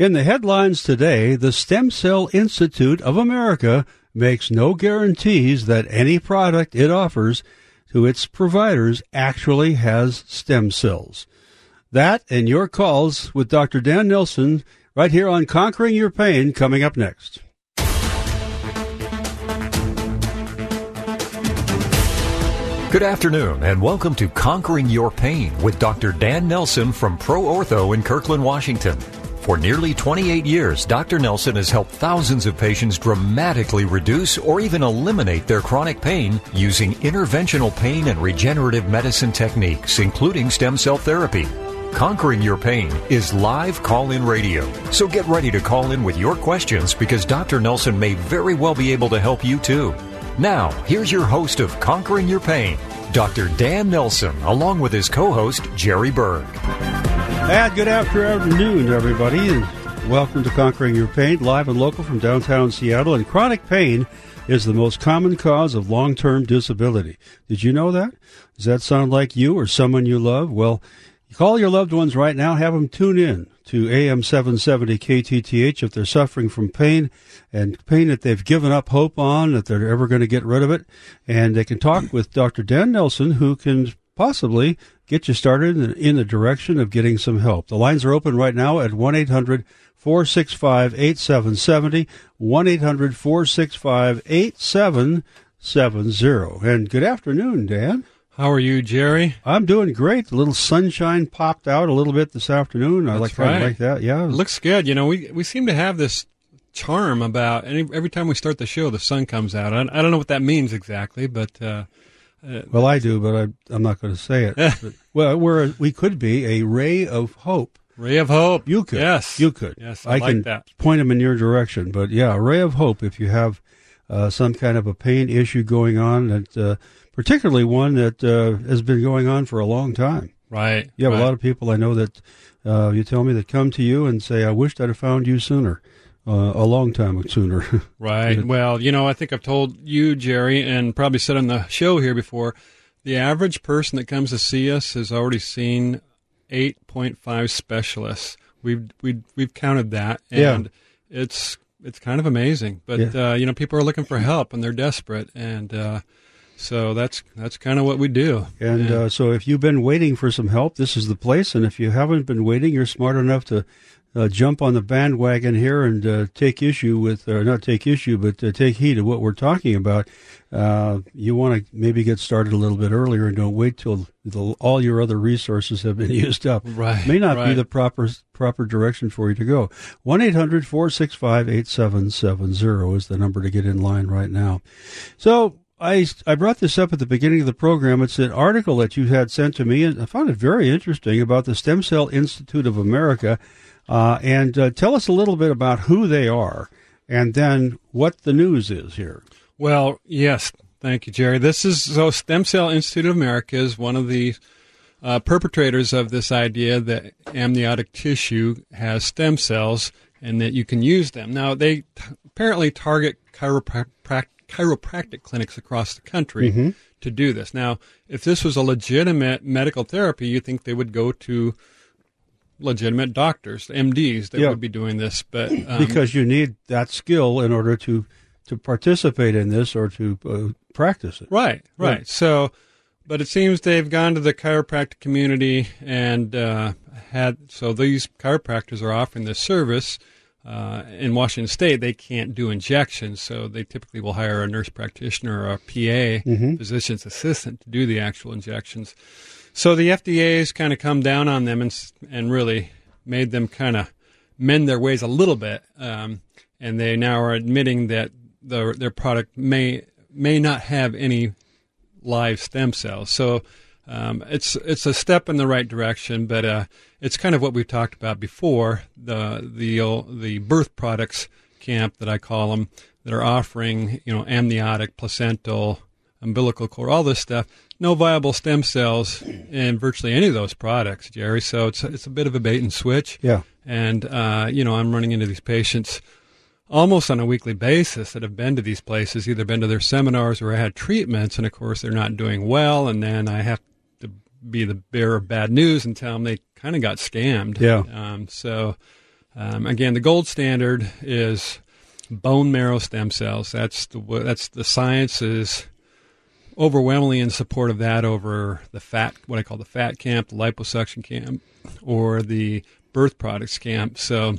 In the headlines today, the Stem Cell Institute of America makes no guarantees that any product it offers to its providers actually has stem cells. That and your calls with Dr. Dan Nelson right here on Conquering Your Pain coming up next. Good afternoon and welcome to Conquering Your Pain with Dr. Dan Nelson from Pro Ortho in Kirkland, Washington. For nearly 28 years, Dr. Nelson has helped thousands of patients dramatically reduce or even eliminate their chronic pain using interventional pain and regenerative medicine techniques, including stem cell therapy. Conquering Your Pain is live call in radio. So get ready to call in with your questions because Dr. Nelson may very well be able to help you too. Now, here's your host of Conquering Your Pain, Dr. Dan Nelson, along with his co host, Jerry Berg. And good afternoon, everybody, and welcome to Conquering Your Pain, live and local from downtown Seattle. And chronic pain is the most common cause of long term disability. Did you know that? Does that sound like you or someone you love? Well, call your loved ones right now, have them tune in to AM 770 KTTH if they're suffering from pain and pain that they've given up hope on, that they're ever going to get rid of it. And they can talk with Dr. Dan Nelson, who can possibly get you started in the direction of getting some help. The lines are open right now at 1 800 465 8770. 1 800 465 8770. And good afternoon, Dan. How are you, Jerry? I'm doing great. A little sunshine popped out a little bit this afternoon. I like right. like that. Yeah, looks good. You know, we we seem to have this charm about any, every time we start the show, the sun comes out. I, I don't know what that means exactly, but uh, uh, well, I do, but I, am not going to say it. but, well, we're, we could be a ray of hope. Ray of hope. You could. Yes. You could. Yes, I, I like can that. point them in your direction. But yeah, a ray of hope if you have some kind of a pain issue going on, that uh, particularly one that uh, has been going on for a long time. Right. You have right. a lot of people I know that uh, you tell me that come to you and say, "I wished I'd have found you sooner." uh, a long time sooner. right. Well, you know, I think I've told you, Jerry, and probably said on the show here before, the average person that comes to see us has already seen 8.5 specialists. We've we we've counted that, and yeah. it's it's kind of amazing. But yeah. uh, you know, people are looking for help and they're desperate, and uh, so that's that's kind of what we do. And uh, so, if you've been waiting for some help, this is the place. And if you haven't been waiting, you're smart enough to uh, jump on the bandwagon here and uh, take issue with, or not take issue, but uh, take heed of what we're talking about. Uh, you want to maybe get started a little bit earlier and don't wait till the, all your other resources have been used up. Right. May not right. be the proper proper direction for you to go. One eight hundred four six five eight seven seven zero is the number to get in line right now. So I, I brought this up at the beginning of the program. It's an article that you had sent to me, and I found it very interesting about the Stem Cell Institute of America. Uh, and uh, tell us a little bit about who they are and then what the news is here. Well, yes. Thank you, Jerry. This is so Stem Cell Institute of America is one of the uh, perpetrators of this idea that amniotic tissue has stem cells and that you can use them. Now, they t- apparently target chiropractic chiropractic clinics across the country mm-hmm. to do this. Now, if this was a legitimate medical therapy, you think they would go to legitimate doctors, MDs that yeah. would be doing this, but um, because you need that skill in order to to participate in this or to uh, practice it. Right, right. Yeah. So, but it seems they've gone to the chiropractic community and uh, had so these chiropractors are offering this service. Uh, in Washington State, they can't do injections, so they typically will hire a nurse practitioner or a PA, mm-hmm. physician's assistant, to do the actual injections. So the FDA has kind of come down on them and and really made them kind of mend their ways a little bit, um, and they now are admitting that the, their product may may not have any live stem cells. So um, it's it's a step in the right direction, but uh, it's kind of what we've talked about before the the the birth products camp that I call them that are offering you know amniotic, placental, umbilical cord, all this stuff no viable stem cells in virtually any of those products, Jerry. So it's it's a bit of a bait and switch. Yeah. And uh, you know, I'm running into these patients almost on a weekly basis that have been to these places, either been to their seminars or had treatments, and of course they're not doing well, and then I have to be the bearer of bad news and tell them they kind of got scammed. Yeah. Um, so. Um, again, the gold standard is bone marrow stem cells. That's the that's the science is overwhelmingly in support of that over the fat, what I call the fat camp, the liposuction camp, or the birth products camp. So,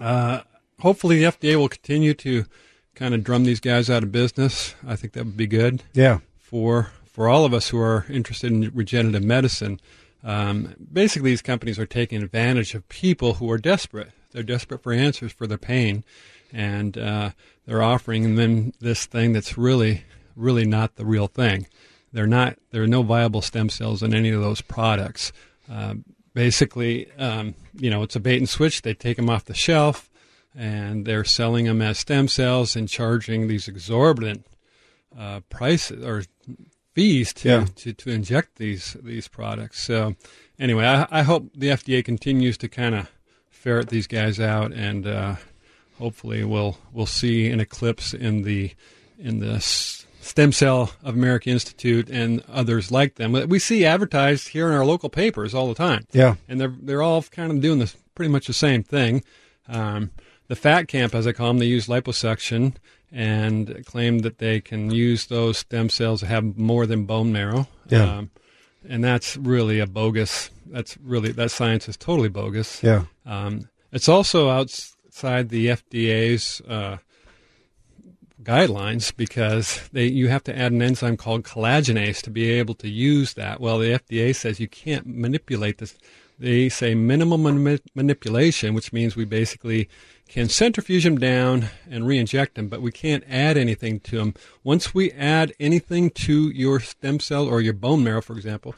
uh, hopefully, the FDA will continue to kind of drum these guys out of business. I think that would be good. Yeah. For for all of us who are interested in regenerative medicine, um, basically these companies are taking advantage of people who are desperate. They're desperate for answers for their pain, and uh, they're offering them this thing that's really, really not the real thing. They're not. There are no viable stem cells in any of those products. Uh, basically, um, you know, it's a bait and switch. They take them off the shelf, and they're selling them as stem cells and charging these exorbitant uh, prices or fees to, Yeah. to, to inject these these products. So anyway, I, I hope the FDA continues to kind of ferret these guys out, and uh, hopefully we'll we'll see an eclipse in the in the s- Stem Cell of America Institute and others like them. We see advertised here in our local papers all the time Yeah. and they're they're all kind of doing this pretty much the same thing. Um, the fat camp, as I call them, they use liposuction and claim that they can use those stem cells to have more than bone marrow. Yeah. Um, and that's really a bogus. That's really that science is totally bogus. Yeah. Um, it's also outside the FDA's uh, guidelines because they you have to add an enzyme called collagenase to be able to use that. Well, the FDA says you can't manipulate this. They say minimal mani- manipulation, which means we basically can centrifuge them down and re-inject them, but we can't add anything to them. Once we add anything to your stem cell or your bone marrow, for example,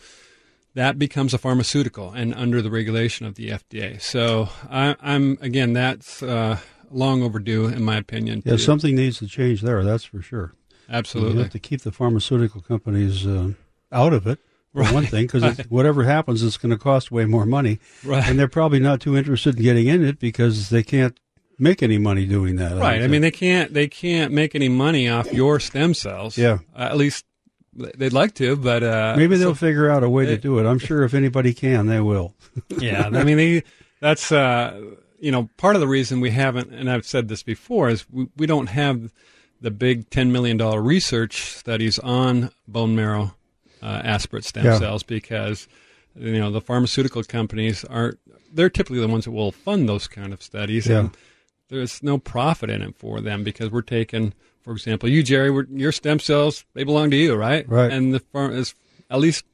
that becomes a pharmaceutical and under the regulation of the FDA. So I, I'm again, that's uh, long overdue in my opinion. Yeah. to- Something needs to change there. That's for sure. Absolutely, You have to keep the pharmaceutical companies uh, out of it. For Right. one thing, because whatever happens, it's going to cost way more money, Right. and they're probably not too interested in getting in it because they can't make any money doing that. Right. I don't mean, they can't they can't make any money off your stem cells. Yeah. Uh, at least they'd like to, but uh, maybe they'll so- figure out a way to do it. I'm sure if anybody can, they will. yeah. I mean, they, that's uh, you know part of the reason we haven't, and I've said this before, is we, we don't have the big ten million dollar research studies on bone marrow uh, aspirate stem Yeah. cells because you know the pharmaceutical companies aren't. They're typically the ones that will fund those kind of studies, Yeah. and there's no profit in it for them because we're taking, for example, you Jerry, we're, your stem cells they belong to you, right? Right. And the is at least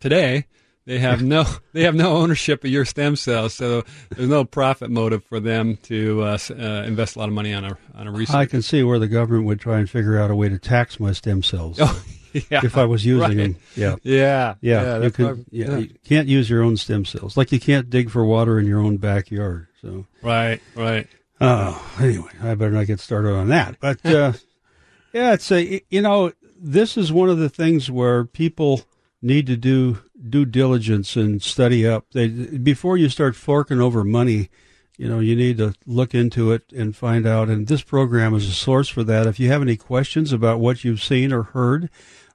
today they have no they have no ownership of your stem cells, so there's no profit motive for them to uh, uh, invest a lot of money on a on a research. I can see where the government would try and figure out a way to tax my stem cells Oh, yeah, if I was using right. them. Yeah. Yeah, Yeah, you that's can. prob- yeah, you can't use your own stem cells. Like you can't dig for water in your own backyard. So, right, right. oh, anyway, I better not get started on that. But uh, yeah, it's a you know this is one of the things where people need to do due diligence and study up. They before you start forking over money. You know, you need to look into it and find out. And this program is a source for that. If you have any questions about what you've seen or heard,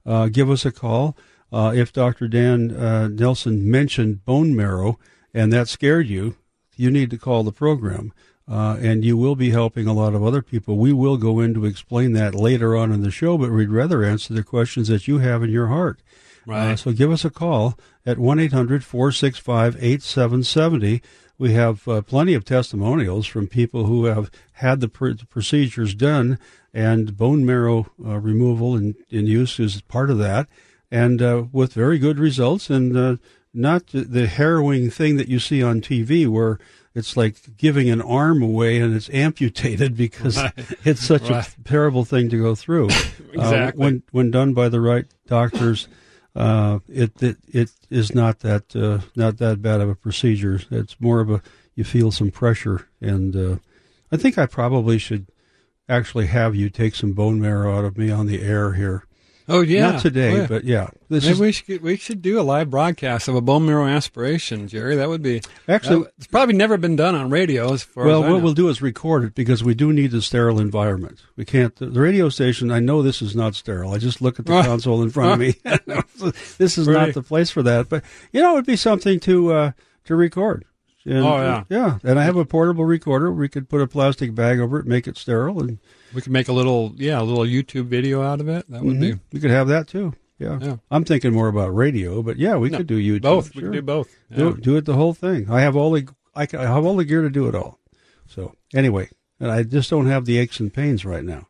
uh, give us a call. Uh, if Dr. Dan uh, Nelson mentioned bone marrow and that scared you, you need to call the program. Uh, and you will be helping a lot of other people. We will go in to explain that later on in the show, but we'd rather answer the questions that you have in your heart. Right. Uh, so give us a call at 1 800 465 8770. We have uh, plenty of testimonials from people who have had the, pr- the procedures done, and bone marrow uh, removal and, and use is part of that, and uh, with very good results, and uh, not the- harrowing thing that you see on TV where it's like giving an arm away and it's amputated because Right. it's such Right. a terrible thing to go through. Uh, Exactly. when when done by the right doctors, uh, it, it it is not that uh, not that bad of a procedure. It's more of a you feel some pressure, and uh, I think I probably should actually have you take some bone marrow out of me on the air here. Oh yeah, Not today, Oh, yeah. but yeah, this Maybe is we should we should do a live broadcast of a bone marrow aspiration, Jerry. That would be actually. that- it's probably never been done on radio as far Well, as what we'll do is record it because we do need a sterile environment. We can't. The the radio station. I know this is not sterile. I just look at the console in front of me. this is not the place for that. But you know, it'd be something to uh, to record. And, Oh, yeah. yeah. And I have a portable recorder. We could put a plastic bag over it, make it sterile, and We could make a little, yeah, a little YouTube video out of it. That would be Mhm. we could have that too. Yeah. Yeah. I'm thinking more about radio, but yeah, we No, could do YouTube. both. We could do both. do, Yeah. it- do it the whole thing. I have all the I, ca- I have all the gear to do it all. So anyway, and I just don't have the aches and pains right now.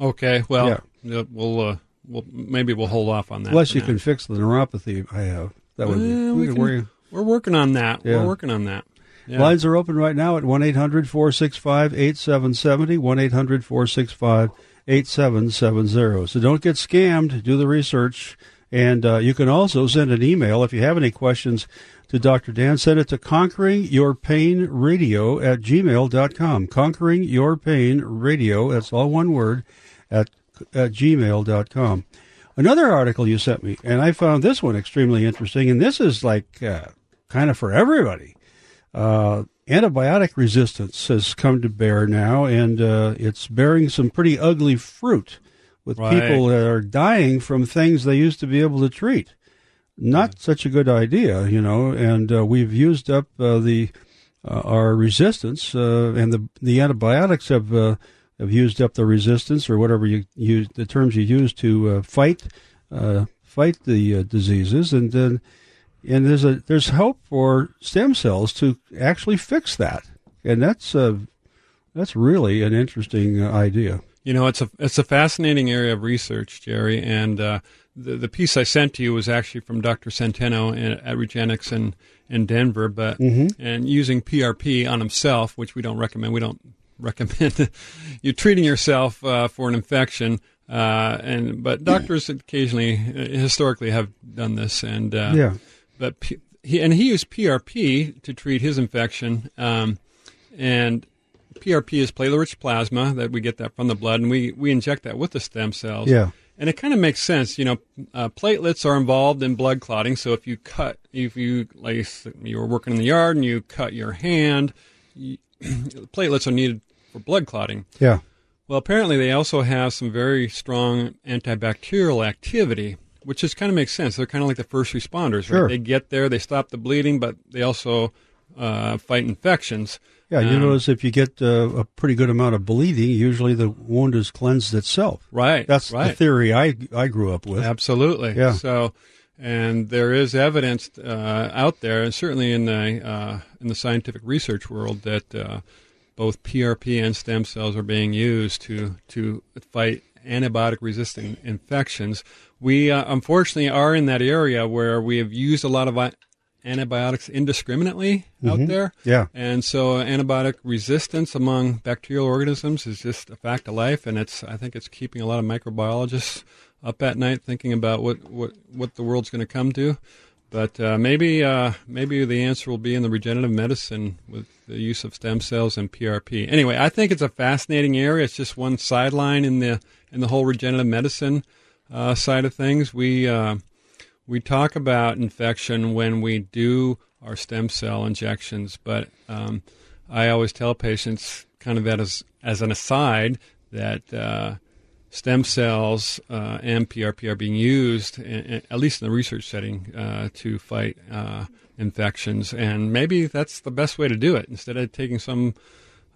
Okay. Well, Yeah. yeah, we'll, uh, we'll maybe we'll hold off on that. Unless you now. can fix the neuropathy I have. That would be. we, we can, worry. We're working on that. Yeah. We're working on that. Yeah. Lines are open right now at 1 800 465 8770. 1 800 465 8770. So don't get scammed. Do the research. And uh, you can also send an email if you have any questions to Dr. Dan. Send it to conquering your pain radio at gmail.com. Conquering your pain radio, that's all one word, at, at gmail.com. Another article you sent me, and I found this one extremely interesting, and this is like uh, kind of for everybody uh, antibiotic resistance has come to bear now, and uh, it's bearing some pretty ugly fruit with Right. people that are dying from things they used to be able to treat. Not such a good idea, you know. And uh, we've used up uh, the uh, our resistance, uh, and the the antibiotics have uh, have used up the resistance, or whatever you use the terms you use to uh, fight uh, fight the uh, diseases, and then and there's a there's hope for stem cells to actually fix that, and that's uh, that's really an interesting uh, idea. You know, it's a it's a fascinating area of research, Jerry. And uh, the the piece I sent to you was actually from Dr. Centeno at Regenexx in in Denver, but and using PRP on himself, which we don't recommend. We don't recommend you treating yourself uh, for an infection. Uh, and but doctors occasionally, uh, historically, have done this, and uh, Yeah. But P- he and he used PRP to treat his infection, um, and PRP is platelet-rich plasma that we get that from the blood, and we we inject that with the stem cells. Yeah. And it kind of makes sense, you know. Uh, platelets are involved in blood clotting, so if you cut, if you like you were working in the yard and you cut your hand, you, platelets are needed for blood clotting. Yeah. Well, apparently they also have some very strong antibacterial activity, which just kind of makes sense. They're kind of like the first responders, Sure. right? They get there, they stop the bleeding, but they also uh, fight infections. Yeah, you Um, notice if you get uh, a pretty good amount of bleeding, usually the wound is cleansed itself. Right. That's the theory I I grew up with. Absolutely. Yeah. So, and there is evidence uh, out there, and certainly in the uh, in the scientific research world, that uh, both PRP and stem cells are being used to to fight antibiotic resistant infections. We uh, unfortunately are in that area where we have used a lot of uh, antibiotics indiscriminately out there. Yeah. And so antibiotic resistance among bacterial organisms is just a fact of life, and it's I think it's keeping a lot of microbiologists up at night thinking about what what, what the world's going to come to. But uh, maybe uh, maybe the answer will be in the regenerative medicine with the use of stem cells and PRP. Anyway, I think it's a fascinating area. It's just one sideline in the in the whole regenerative medicine uh, side of things. We uh, we talk about infection when we do our stem cell injections, but um, I always tell patients, kind of as as an aside, that uh, stem cells uh, and PRP are being used, i- i- at least in the research setting, uh, to fight uh, infections, and maybe that's the best way to do it. Instead of taking some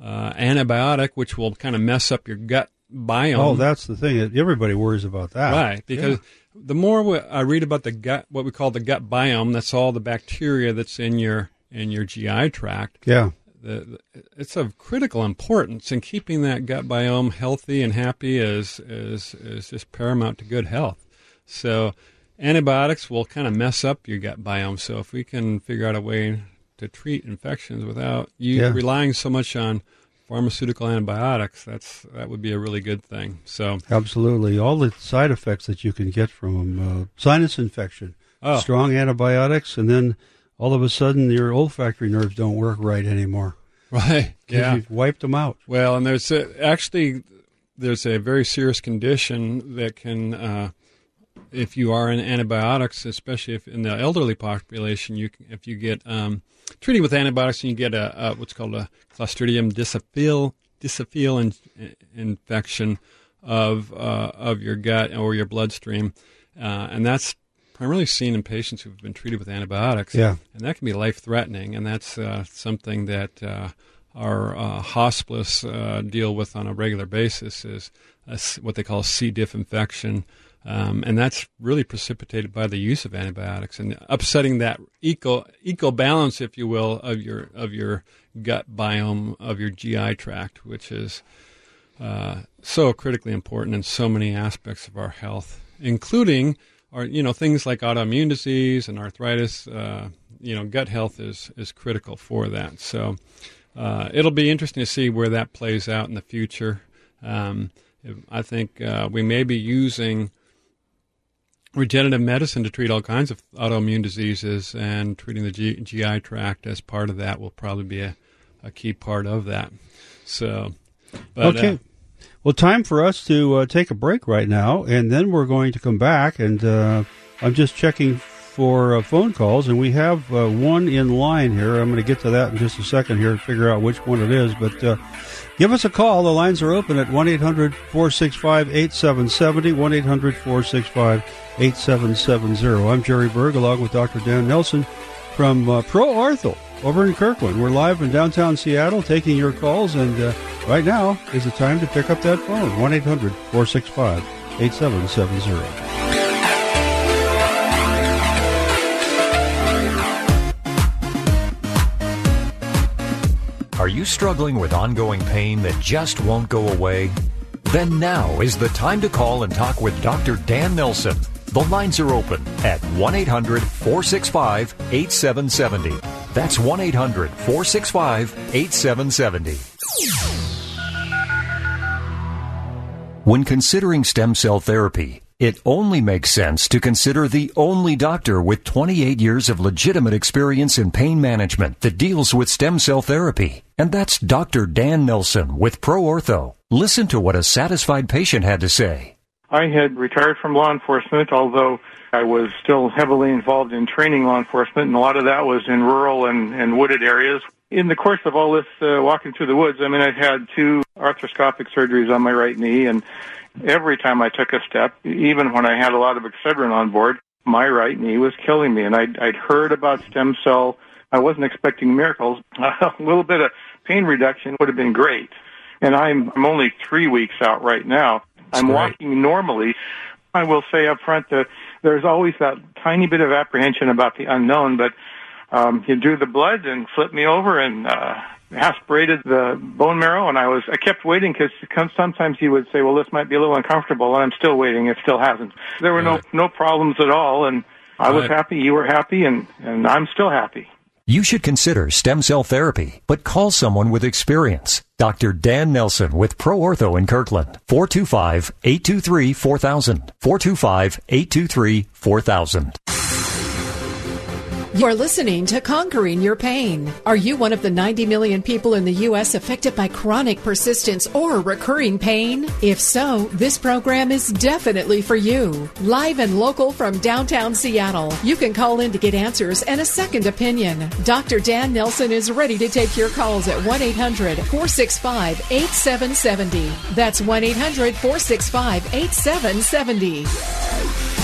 uh, antibiotic, which will kind of mess up your gut biome. Oh, that's the thing. Everybody worries about that. Right, because the more we, I read about the gut, what we call the gut biome, that's all the bacteria that's in your in your GI tract. Yeah. The, the, it's of critical importance, and keeping that gut biome healthy and happy is is is just paramount to good health. So, antibiotics will kind of mess up your gut biome. So, if we can figure out a way to treat infections without you Yeah. relying so much on pharmaceutical antibiotics, that's that would be a really good thing. So, Absolutely. All the side effects that you can get from uh, sinus infection, Oh. strong antibiotics, and then all of a sudden your olfactory nerves don't work right anymore. right, yeah. You've wiped them out. Well, and there's a, actually there's a very serious condition that can, uh, if you are in antibiotics, especially if in the elderly population, you can, if you get um, treated with antibiotics and you get a, a what's called a Clostridium difficile difficile in, infection of uh, of your gut or your bloodstream, uh, and that's primarily seen in patients who've been treated with antibiotics. Yeah. And that can be life threatening, and that's uh, something that uh, our uh, hospice uh, deal with on a regular basis is what they call C. diff infection. Um, and that's really precipitated by the use of antibiotics and upsetting that eco eco balance, if you will, of your of your gut biome of your GI tract, which is uh, so critically important in so many aspects of our health, including our you know things like autoimmune disease and arthritis. Uh, you know, gut health is is critical for that. So uh, it'll be interesting to see where that plays out in the future. Um, I think uh, we may be using regenerative medicine to treat all kinds of autoimmune diseases, and treating the G- GI tract as part of that will probably be a, a key part of that. So, but, okay. Uh, well, time for us to uh, take a break right now, and then we're going to come back. And uh, I'm just checking for uh, phone calls, and we have uh, one in line here. I'm going to get to that in just a second here and figure out which one it is. But uh, give us a call. The lines are open at 1 800 465 8770. 1 800 465 8770. I'm Jerry Berg along with Dr. Dan Nelson from uh, Pro Ortho over in Kirkland. We're live in downtown Seattle taking your calls, and uh, right now is the time to pick up that phone 1 800 465 8770. You struggling with ongoing pain that just won't go away? Then now is the time to call and talk with Dr. Dan Nelson. The lines are open at 1 800 465 8770. That's 1 800 465 8770. When considering stem cell therapy, it only makes sense to consider the only doctor with 28 years of legitimate experience in pain management that deals with stem cell therapy. And that's Dr. Dan Nelson with Pro Ortho. Listen to what a satisfied patient had to say. I had retired from law enforcement, although I was still heavily involved in training law enforcement, and a lot of that was in rural and, and wooded areas. In the course of all this uh, walking through the woods, I mean, I'd had two arthroscopic surgeries on my right knee, and every time I took a step, even when I had a lot of Excedrin on board, my right knee was killing me. And I'd, I'd heard about stem cell. I wasn't expecting miracles. a little bit of pain reduction would have been great. And I'm, I'm only three weeks out right now. That's I'm walking normally. I will say up front that there's always that tiny bit of apprehension about the unknown, but um, he drew the blood and flipped me over and uh, aspirated the bone marrow, and I was I kept waiting because sometimes he would say, "Well, this might be a little uncomfortable," and I'm still waiting. It still hasn't. There were Right. no no problems at all, and I was Right. happy. You were happy, and and I'm still happy. You should consider stem cell therapy, but call someone with experience. Dr. Dan Nelson with Pro Ortho in Kirkland. 425 823 You're listening to Conquering Your Pain. Are you one of the 90 million people in the U.S. affected by chronic persistence or recurring pain? If so, this program is definitely for you. Live and local from downtown Seattle, you can call in to get answers and a second opinion. Dr. Dan Nelson is ready to take your calls at 1 800 465 8770. That's 1 800 465 8770.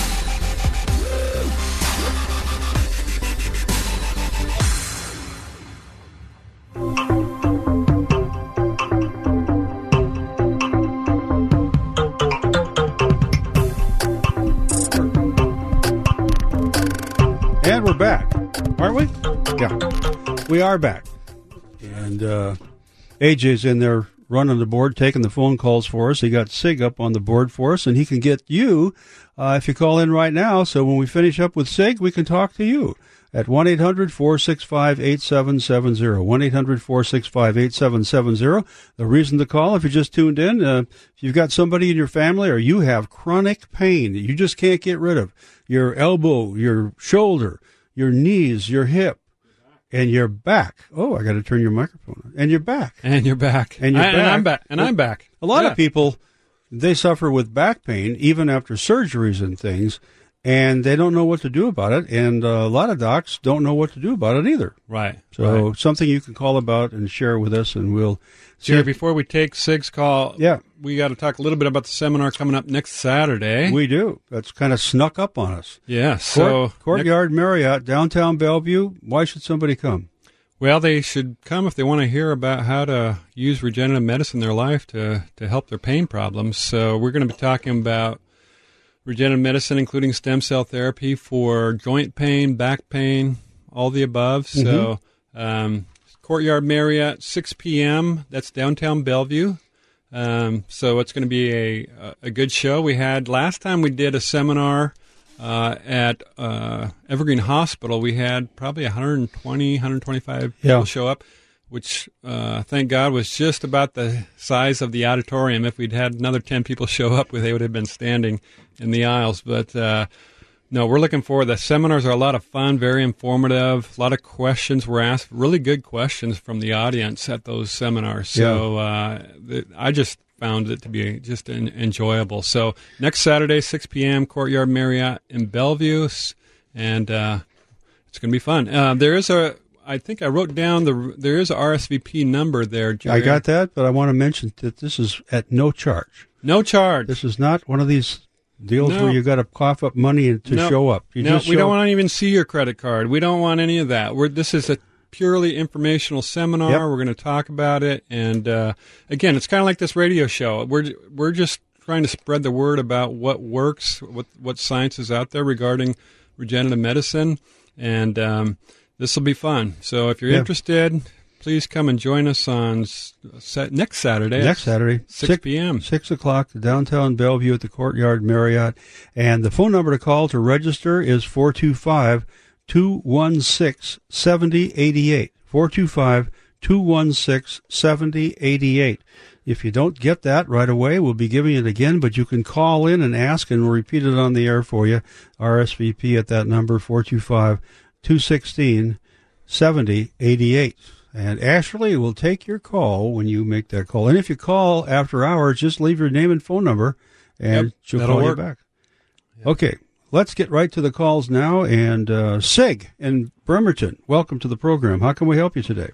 Yeah, we are back. And uh, AJ's in there running the board, taking the phone calls for us. He got Sig up on the board for us, and he can get you uh, if you call in right now. So when we finish up with Sig, we can talk to you at 1 800 465 8770. 1 800 465 8770. The reason to call, if you just tuned in, uh, if you've got somebody in your family or you have chronic pain that you just can't get rid of, your elbow, your shoulder, your knees, your hip, and you're back. Oh, I got to turn your microphone on. And your back. And you're back. And you're I, back. And I'm back. And I'm back. A lot Yeah. of people, they suffer with back pain even after surgeries and things. and they don't know what to do about it. And uh, a lot of docs don't know what to do about it either. Right. So right. something you can call about and share with us, and we'll. Jerry, before we take Sig's call, Yeah. we got to talk a little bit about the seminar coming up next Saturday. we do. That's kind of snuck up on us. yeah. So Court, Courtyard Marriott, downtown Bellevue. Why should somebody come? Well, they should come if they want to hear about how to use regenerative medicine in their life to, to help their pain problems. So, we're going to be talking about regenerative medicine, including stem cell therapy for joint pain, back pain, all the above. So, um, Courtyard Marriott, 6 p.m. That's downtown Bellevue. Um, so, it's going to be a, a good show. We had last time we did a seminar uh, at uh, Evergreen Hospital, we had probably 120, 125 Yeah. people show up, which uh, thank God was just about the size of the auditorium. If we'd had another 10 people show up, they would have been standing in the aisles. But uh, no, we're looking forward. The seminars are a lot of fun, very informative. A lot of questions were asked, really good questions from the audience at those seminars. So uh, I just found it to be just en- enjoyable. So next Saturday, 6 p.m., Courtyard Marriott in Bellevue, and uh, it's going to be fun. Uh, there is a, I think I wrote down the, there is a RSVP number there. Jerry. I got that, but I want to mention that this is at no charge. no charge. This is not one of these deals No. where you got to cough up money to No. show up. You no, we show don't want to even see your credit card. We don't want any of that. We're, this is a purely informational seminar. Yep. We're going to talk about it, and uh, again, it's kind of like this radio show. We're we're just trying to spread the word about what works, what what science is out there regarding regenerative medicine, and um, this will be fun. So if you're Yeah. interested, please come and join us on next Saturday. next Saturday, 6 p.m. six o'clock, downtown Bellevue at the Courtyard Marriott, and the phone number to call to register is 425 216 7088. 425 216 7088. If you don't get that right away, we'll be giving it again, but you can call in and ask, and we'll repeat it on the air for you. RSVP at that number, 425 216 7088. And Ashley will take your call when you make that call. And if you call after hours, just leave your name and phone number, and Yep, she'll call work. you back. Okay, let's get right to the calls now. And uh, Sig in Bremerton, welcome to the program. How can we help you today?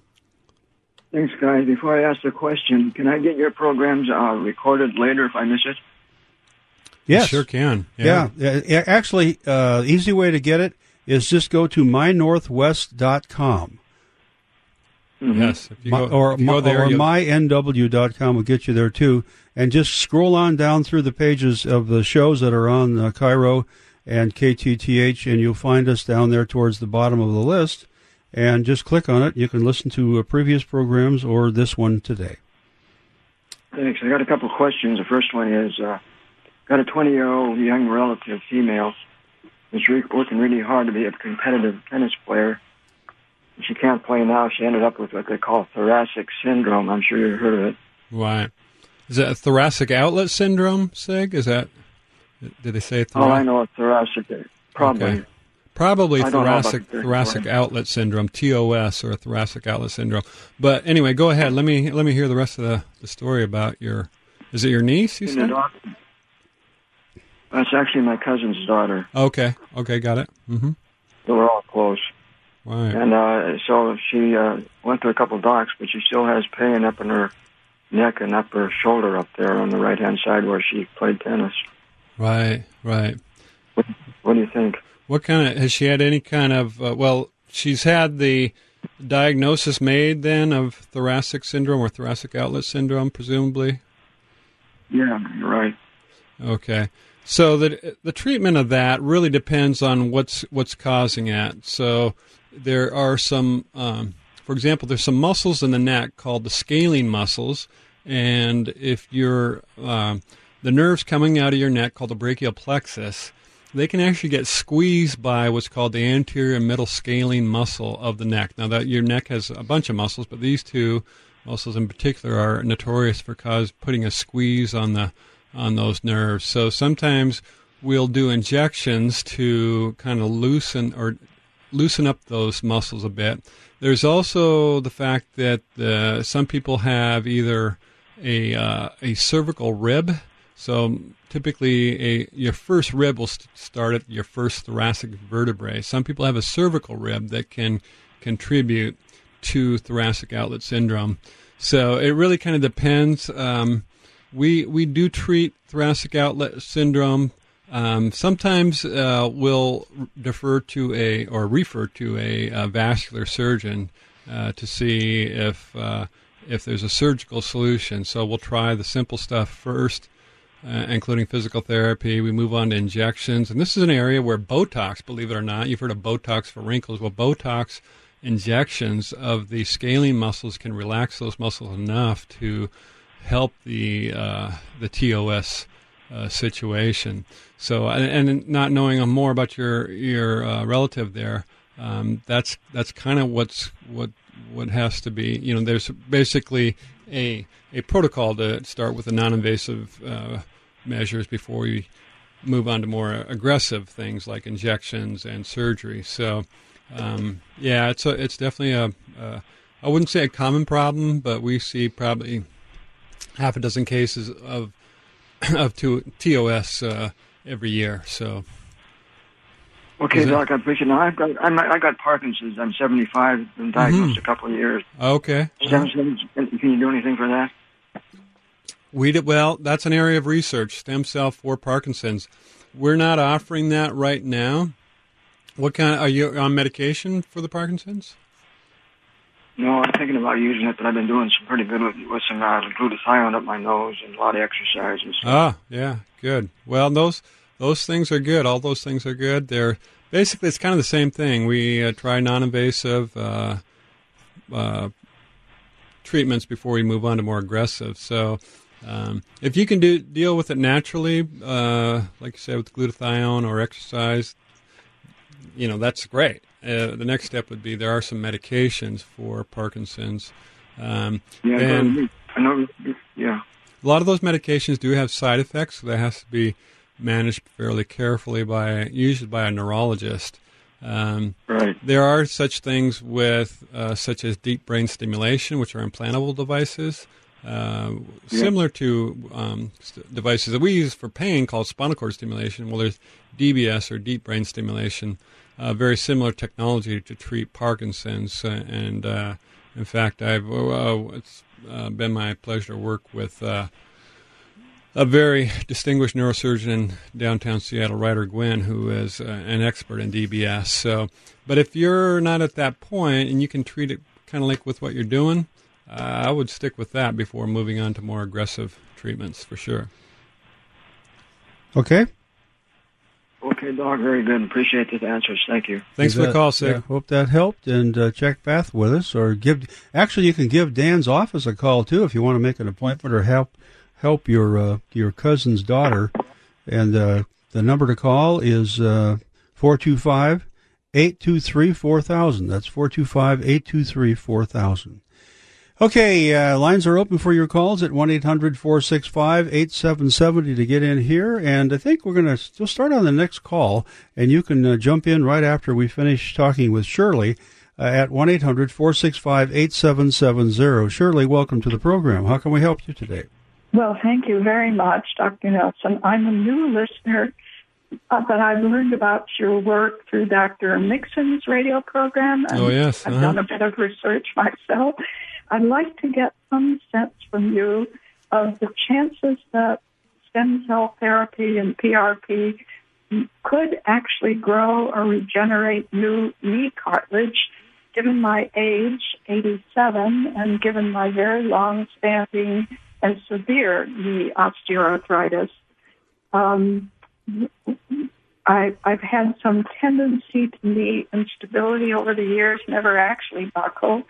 Thanks, guys. Before I ask the question, can I get your programs uh, recorded later if I miss it? Yes, sure can. Yeah, yeah. yeah, Actually, uh, easy way to get it is just go to mynorthwest.com. Yes. If you My, go, or if you go there, or you'll- mynw.com will get you there too. And just scroll on down through the pages of the shows that are on uh, KIRO and KTTH, and you'll find us down there towards the bottom of the list. And just click on it. You can listen to uh, previous programs or this one today. Thanks. I got a couple of questions. The first one is, uh, got a 20-year-old young relative, female, who's re- working really hard to be a competitive tennis player. She can't play now. She ended up with what they call thoracic syndrome. I'm sure you've heard of it. Right. Is that thoracic outlet syndrome, Sig? Is that? Did they say thoracic? Oh, I know it's thoracic. Probably. Okay. Probably I don't know about thoracic thoracic outlet syndrome, TOS, or thoracic outlet syndrome. But anyway, go ahead. Let me let me hear the rest of the, the story about your. Is it your niece? You said. daughter- That's actually my cousin's daughter. Okay. Okay. Got it. Mm-hmm. So we're all close. Right. And uh, so she uh, went to a couple docs, but she still has pain up in her neck and upper shoulder up there on the right hand side where she played tennis. Right. Right. What do you think? What kind of has she had any kind of? Uh, well, she's had the diagnosis made then of thoracic syndrome or thoracic outlet syndrome, presumably. Yeah, you're right. Okay. So the the treatment of that really depends on what's what's causing it. So there are some, um, for example, there's some muscles in the neck called the scalene muscles, and if you're um, the nerves coming out of your neck called the brachial plexus, they can actually get squeezed by what's called the anterior middle scalene muscle of the neck. Now that your neck has a bunch of muscles, but these two muscles in particular are notorious for cause putting a squeeze on the on those nerves. So sometimes we'll do injections to kind of loosen or loosen up those muscles a bit. There's also the fact that uh, some people have either a uh, a cervical rib. So typically, a your first rib will st- start at your first thoracic vertebrae. Some people have a cervical rib that can contribute to thoracic outlet syndrome. So it really kind of depends. Um, we we do treat thoracic outlet syndrome. Um, sometimes uh, we'll defer to a or refer to a, a vascular surgeon uh, to see if uh, if there's a surgical solution. So we'll try the simple stuff first, uh, including physical therapy. We move on to injections, and this is an area where Botox, believe it or not, you've heard of Botox for wrinkles. Well, Botox injections of the scalene muscles can relax those muscles enough to help the uh, the TOS uh, situation. So, and, and, not knowing more about your your uh, relative there, um, that's that's kind of what's what what has to be. You know, there's basically a a protocol to start with the non-invasive uh, measures before you move on to more aggressive things like injections and surgery. So, um, yeah, it's a, it's definitely a, a I wouldn't say a common problem, but we see probably half a dozen cases of of TOS uh, every year. So. Okay, Doc, I appreciate it. Now, I've got I'm, I got Parkinson's. I'm 75. Been diagnosed mm-hmm. a couple of years. Okay. Stem cells. Can you do anything for that? We did well. That's an area of research. Stem cell for Parkinson's. We're not offering that right now. What kind? Of, are you on medication for the Parkinson's? No, I'm thinking about using it, but I've been doing some pretty good with, with some uh, glutathione up my nose and a lot of exercise and stuff. Ah, yeah, good. Well, those those things are good. All those things are good. They're basically it's kind of the same thing. We uh, try non-invasive uh, uh, treatments before we move on to more aggressive. So. Um, if you can do deal with it naturally, uh, like you said with glutathione or exercise, you know that's great. Uh, the next step would be there are some medications for Parkinson's. Um, yeah, and I know. Yeah, a lot of those medications do have side effects, so that has to be managed fairly carefully by usually by a neurologist. Um, right. There are such things with uh, such as deep brain stimulation, which are implantable devices, uh, yeah. similar to um, devices that we use for pain called spinal cord stimulation. Well, there's DBS or deep brain stimulation, uh, very similar technology to treat Parkinson's, uh, and uh, in fact, I've it's uh, been my pleasure to work with a very distinguished neurosurgeon in downtown Seattle, Ryder Gwinn, who is uh, an expert in DBS. So, but if you're not at that point and you can treat it kind of like with what you're doing, I would stick with that before moving on to more aggressive treatments for sure. Okay. Okay, Doc. Very good. Appreciate the answers. Thank you. Thanks for the call, Sig. Yeah, hope that helped. And uh, check back with us, or give. Actually, you can give Dan's office a call too if you want to make an appointment or help help your uh, your cousin's daughter. And uh, the number to call is uh, 425 823 4000. That's 425 823 4000. Okay, uh, lines are open for your calls at 1 800 465 8770 to get in here. And I think we're going to start on the next call, and you can uh, jump in right after we finish talking with Shirley uh, at 1 800 465 8770. Shirley, welcome to the program. How can we help you today? Well, thank you very much, Dr. Nelson. I'm a new listener, uh, but I've learned about your work through Dr. Mixon's radio program. And oh, yes. Uh-huh. I've done a bit of research myself. I'd like to get some sense from you of the chances that stem cell therapy and PRP could actually grow or regenerate new knee cartilage given my age, 87, and given my very long standing and severe knee osteoarthritis. Um, I, I've had some tendency to knee instability over the years, never actually buckled.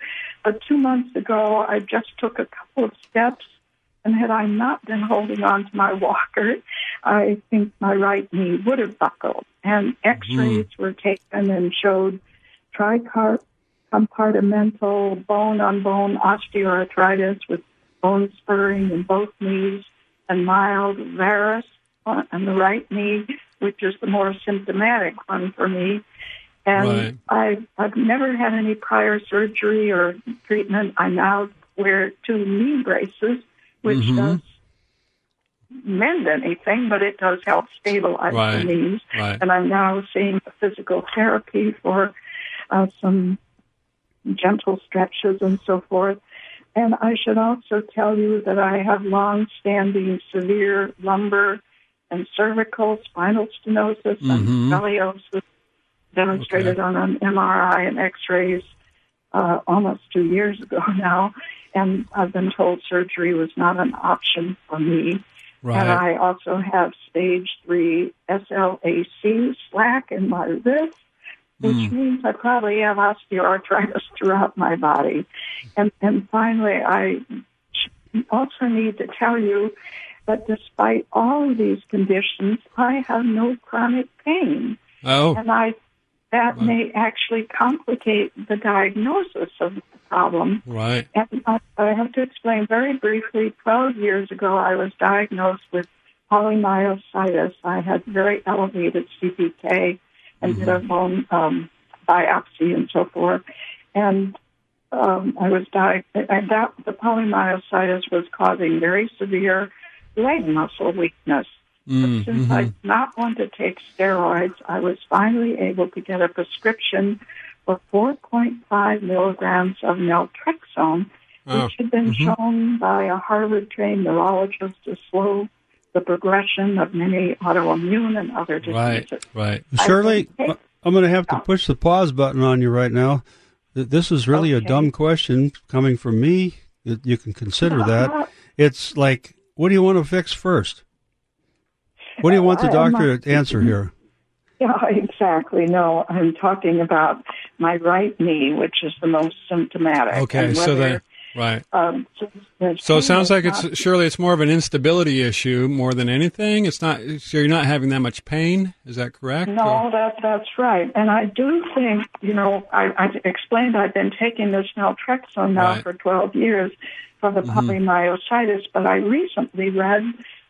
But two months ago, I just took a couple of steps, and had I not been holding on to my walker, I think my right knee would have buckled. And X-rays mm. were taken and showed tricompartmental bone-on-bone osteoarthritis with bone spurring in both knees, and mild varus on the right knee, which is the more symptomatic one for me. And right. I've, I've never had any prior surgery or treatment. I now wear two knee braces, which mm-hmm. does mend anything, but it does help stabilize Right, the knees. right. And I'm now seeing physical therapy for uh, some gentle stretches and so forth. And I should also tell you that I have long-standing severe lumbar and cervical spinal stenosis Mhm. and scoliosis demonstrated Okay. on an MRI and X-rays uh, almost two years ago now. And I've been told surgery was not an option for me. Right. And I also have stage three SLAC slack in my wrist, which Mm. means I probably have osteoarthritis throughout my body. And and finally, I also need to tell you that despite all of these conditions, I have no chronic pain, Oh, and I that Right. may actually complicate the diagnosis of the problem. right. And I, I have to explain very briefly. Twelve years ago, I was diagnosed with polymyositis. I had very elevated CPK and did a bone um, biopsy and so forth. And um, I was diagnosed. And that the polymyositis was causing very severe leg muscle weakness. Mm, Since mhm. I did not want to take steroids, I was finally able to get a prescription for 4.5 milligrams of naltrexone, Oh, which had been mhm. shown by a Harvard-trained neurologist to slow the progression of many autoimmune and other diseases. right. I Shirley, take- I'm going to have to push the pause button on you right now. Th- This is really a dumb question coming from me. You you can consider that. It's like, what do you want to fix first? What do you want the doctor to answer here? Yeah, exactly. No, I'm talking about my right knee, which is the most symptomatic. Okay, so then, right. um, so, it sounds like it's not- surely it's more of an instability issue more than anything. It's not. So you're not having that much pain. Is that correct? No, Or- that that's right. And I do think, you know, I, I explained I've been taking this naltrexone now Right. for 12 years for the polymyositis, but I recently read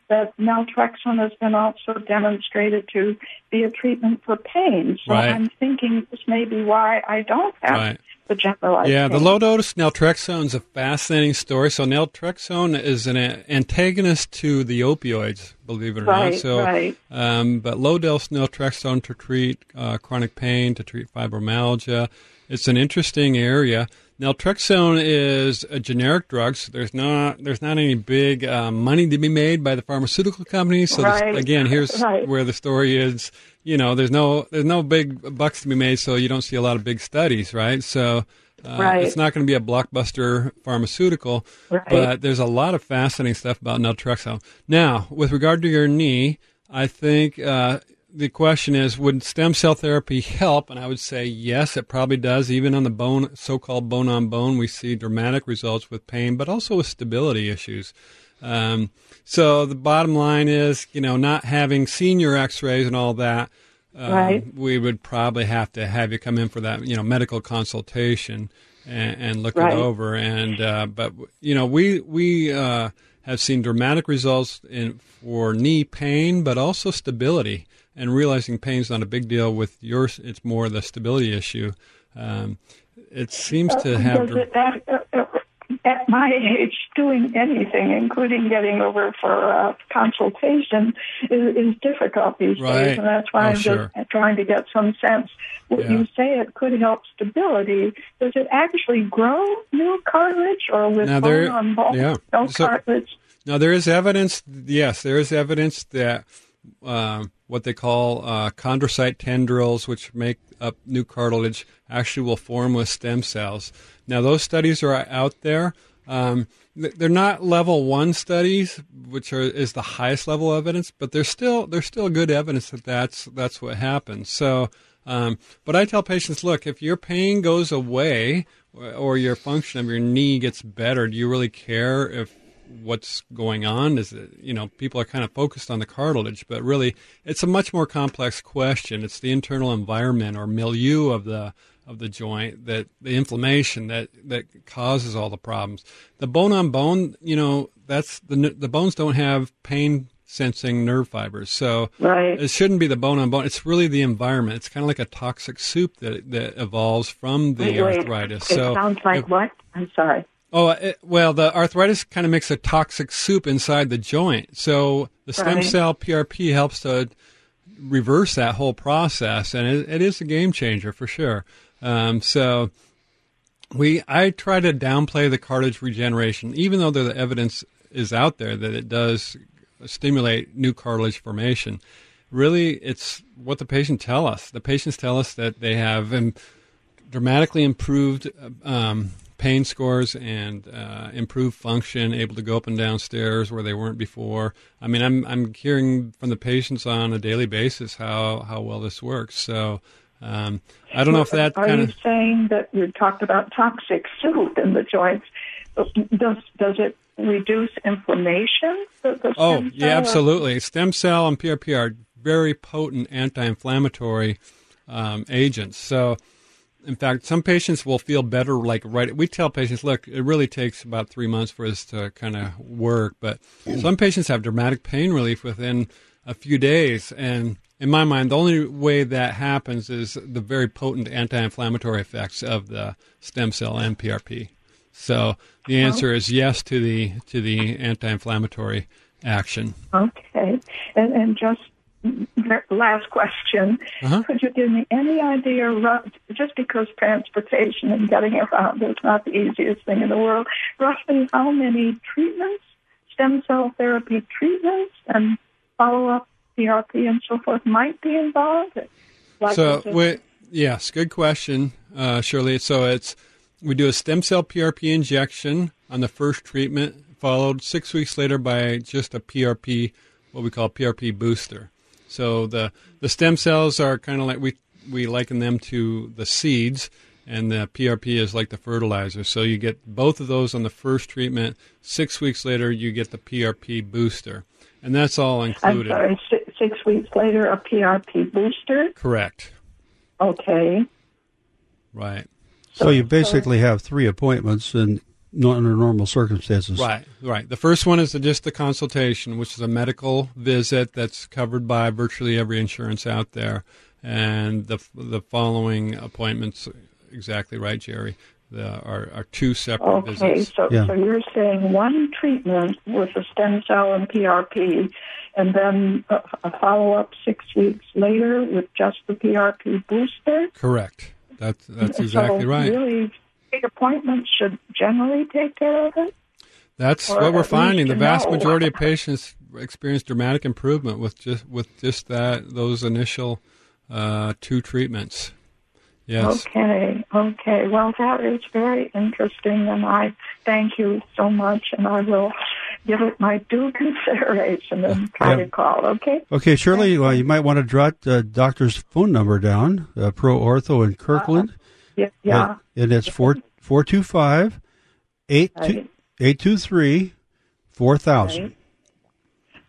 that naltrexone has been also demonstrated to be a treatment for pain. So Right. I'm thinking this may be why I don't have Right. the generalized Yeah, the low dose naltrexone is a fascinating story. So naltrexone is an antagonist to the opioids, believe it or Right, not. So, right. um, but low dose naltrexone to treat uh, chronic pain, to treat fibromyalgia. It's an interesting area. Naltrexone is a generic drug, so there's not there's not any big uh, money to be made by the pharmaceutical companies. So this- again, here's right. where the story is. You know, there's no there's no big bucks to be made, so you don't see a lot of big studies, right? So. Uh, Right. It's not going to be a blockbuster pharmaceutical, Right. but there's a lot of fascinating stuff about naltrexone. Now, with regard to your knee, I think uh, the question is, would stem cell therapy help? And I would say yes, it probably does. Even on the bone, so-called bone-on-bone, we see dramatic results with pain, but also with stability issues. Um, so the bottom line is, you know, not having seen your X-rays and all that, um, Right. we would probably have to have you come in for that, you know, medical consultation and, and look Right. it over. And uh, but you know, we we uh, have seen dramatic results in for knee pain, but also stability. And realizing pain's not a big deal with yours; it's more the stability issue. Um, it seems to have. Does it, at, uh, at my age, doing anything, including getting over for a consultation, is, is difficult these Right. days, and that's why Oh, I'm sure. just trying to get some sense. What Yeah. You say it could help stability. Does it actually grow new cartilage, or with Now, bone on bone, yeah. no So- cartilage? Now there is evidence. Yes, there is evidence that um, what they call uh, chondrocyte tendrils, which make up new cartilage, actually will form with stem cells. Now those studies are out there. Um, they're not level one studies, which are is the highest level evidence, but there's still there's still good evidence that that's that's what happens. So, um, but I tell patients, look, if your pain goes away or, or your function of your knee gets better, do you really care if what's going on is it, you know people are kind of focused on the cartilage but really it's a much more complex question it's the internal environment or milieu of the of the joint that the inflammation that that causes all the problems the bone on bone you know that's the the bones don't have pain sensing nerve fibers so Right. it shouldn't be the bone on bone it's really the environment it's kind of like a toxic soup that that evolves from the Wait, wait. arthritis It so sounds like if- what? I'm sorry. Oh, it, well, the arthritis kind of makes a toxic soup inside the joint. So the stem Right. cell PRP helps to reverse that whole process, and it, it is a game changer for sure. Um, so we, I try to downplay the cartilage regeneration, even though the evidence is out there that it does stimulate new cartilage formation. Really, it's what the patient tell us. The patients tell us that they have dramatically improved um, pain scores and uh, improved function, able to go up and down stairs where they weren't before. I mean, I'm I'm hearing from the patients on a daily basis how how well this works. So. Um, I don't know if that Are kind you saying that you talked about toxic soup in the joints? Does does it reduce inflammation? The, the Oh, yeah, absolutely. Stem cell and PRP are very potent anti-inflammatory um, agents. So, in fact, some patients will feel better. Like right, we tell patients, look, it really takes about three months for this to kind of work. But some patients have dramatic pain relief within a few days, and in my mind, the only way that happens is the very potent anti-inflammatory effects of the stem cell and PRP. So the uh-huh. answer is yes to the to the anti-inflammatory action. Okay, and and just last question: Uh-huh. Could you give me any idea? Just because transportation and getting around is not the easiest thing in the world, roughly how many treatments, stem cell therapy treatments, and follow-up PRP and so forth might be involved? Like so yes, good question, uh, Shirley. So it's we do a stem cell PRP injection on the first treatment, followed six weeks later by just a PRP, what we call PRP booster. So the the stem cells are kind of like we we liken them to the seeds, and the PRP is like the fertilizer. So you get both of those on the first treatment. Six weeks later, you get the PRP booster, and that's all included. I'm included. sorry, six weeks later, a PRP booster. Correct. Okay. Right. So you basically have three appointments and not under normal circumstances. Right, right. The first one is just the consultation, which is a medical visit that's covered by virtually every insurance out there, and the the following appointments, exactly right, Jerry, the, are are two separate Okay, visits. so, Yeah. so you're saying one treatment with the stem cell and PRP, and then a, a follow up six weeks later with just the PRP booster? Correct. That's that's exactly so right. Really, big appointments should generally take care of it? That's or what we're finding. The vast know. majority of patients experience dramatic improvement with just with just that those initial uh, two treatments. Yes. Okay, okay. Well, that is very interesting, and I thank you so much, and I will give it my due consideration and try Yeah. to call, okay? Okay, Shirley, well, you might want to jot uh, doctor's phone number down, uh, Pro Ortho in Kirkland. Yeah. yeah. And it's 4 425 823 4000.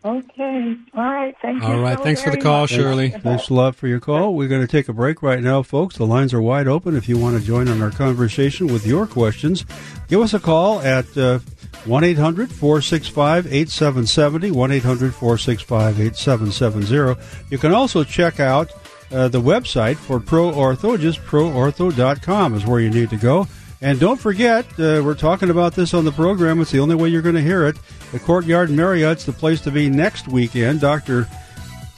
Okay. All right. Thank you. All right. so Thanks for the call, much. Shirley. Thanks a lot for your call. We're going to take a break right now, folks. The lines are wide open. If you want to join in our conversation with your questions, give us a call at uh, 1 800 465 8770. 1 800 465 8770. You can also check out uh, the website for Pro Ortho. Just proortho.com is where you need to go. And don't forget, uh, we're talking about this on the program. It's the only way you're going to hear it. The Courtyard Marriott's the place to be next weekend. Dr.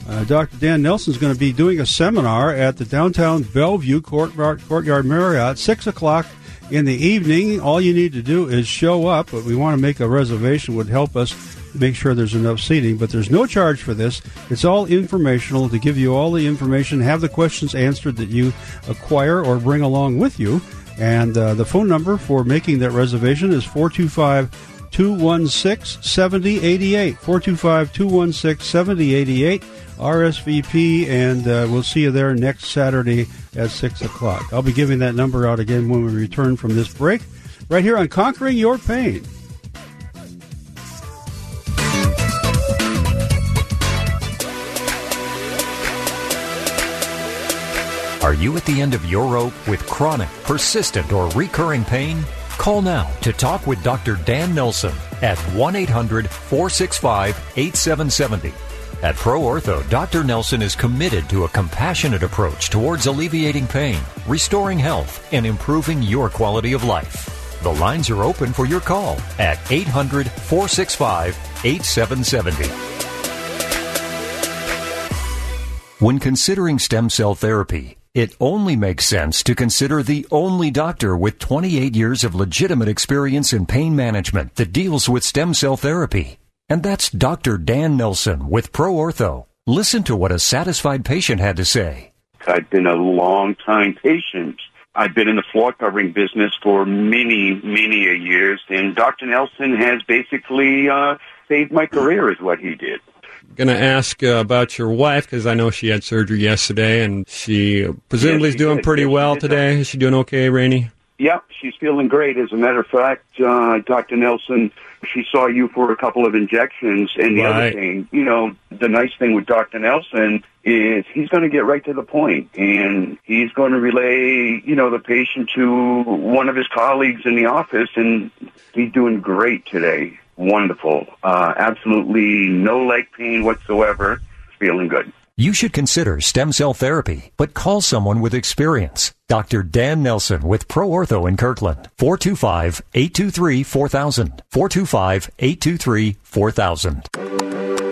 Uh, Dr. Dan Nelson's going to be doing a seminar at the downtown Bellevue Courtyard, Courtyard Marriott, 6 o'clock in the evening. All you need to do is show up, but we want to make a reservation would help us make sure there's enough seating. But there's no charge for this. It's all informational to give you all the information, have the questions answered that you acquire or bring along with you. And uh, the phone number for making that reservation is 425 216 7088. 425 216 7088. RSVP, and uh, we'll see you there next Saturday at 6 o'clock. I'll be giving that number out again when we return from this break, right here on Conquering Your Pain. Are you at the end of your rope with chronic, persistent, or recurring pain? Call now to talk with Dr. Dan Nelson at 1 800 465 8770. At Pro Ortho, Dr. Nelson is committed to a compassionate approach towards alleviating pain, restoring health, and improving your quality of life. The lines are open for your call at 800 465 8770. When considering stem cell therapy, it only makes sense to consider the only doctor with 28 years of legitimate experience in pain management that deals with stem cell therapy. And that's Dr. Dan Nelson with ProOrtho. Listen to what a satisfied patient had to say. I've been a long time patient. I've been in the floor covering business for many, many years, and Dr. Nelson has basically uh, saved my career, is what he did. Going to ask uh, about your wife because I know she had surgery yesterday, and she presumably Yes, is doing did. pretty Yes, she well today. Is she doing okay, Rainey? Yep, she's feeling great. As a matter of fact, uh, Dr. Nelson, she saw you for a couple of injections. And the other thing, you know, the nice thing with Dr. Nelson is he's going to get right to the point, and he's going to relay, you know, the patient to one of his colleagues in the office, and he's doing great today. Wonderful. Uh, absolutely no leg pain whatsoever. Feeling good. You should consider stem cell therapy, but call someone with experience. Dr. Dan Nelson with ProOrtho in Kirkland. 425-823-4000. 425-823-4000.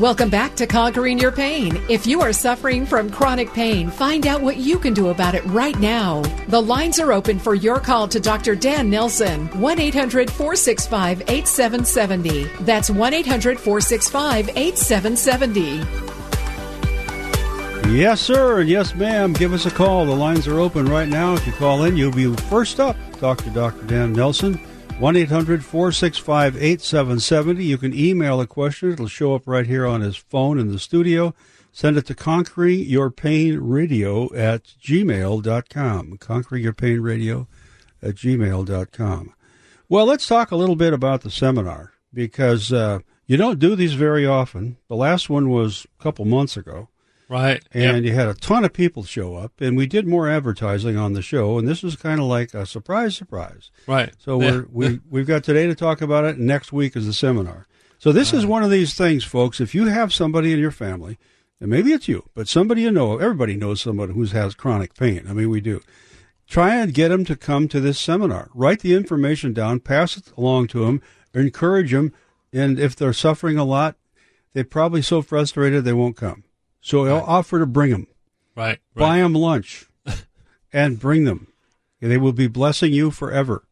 Welcome back to Conquering Your Pain. If you are suffering from chronic pain, find out what you can do about it right now. The lines are open for your call to Dr. Dan Nelson. 1 800 465 8770. That's 1 800 465 8770. Yes, sir, yes, ma'am. Give us a call. The lines are open right now. If you call in, you'll be first up. To Dr. Dan Nelson. 1 800 465 8770. You can email a question. It'll show up right here on his phone in the studio. Send it to Conquering Your Pain Radio at gmail.com. Conquering Your Pain Radio at gmail.com. Well, let's talk a little bit about the seminar because uh, you don't do these very often. The last one was a couple months ago Right. and you had a ton of people show up, and we did more advertising on the show, and this was kind of like a surprise, surprise. Right. So Yeah. we're, we we've got today to talk about it, and next week is the seminar. So this is one of these things, folks. If you have somebody in your family, and maybe it's you, but somebody you know, everybody knows somebody who has chronic pain. I mean, we do. Try and get them to come to this seminar. Write the information down, pass it along to them, encourage them, and if they're suffering a lot, they're probably so frustrated they won't come. So I'll offer to bring them Right. buy them lunch and bring them. They will be blessing you forever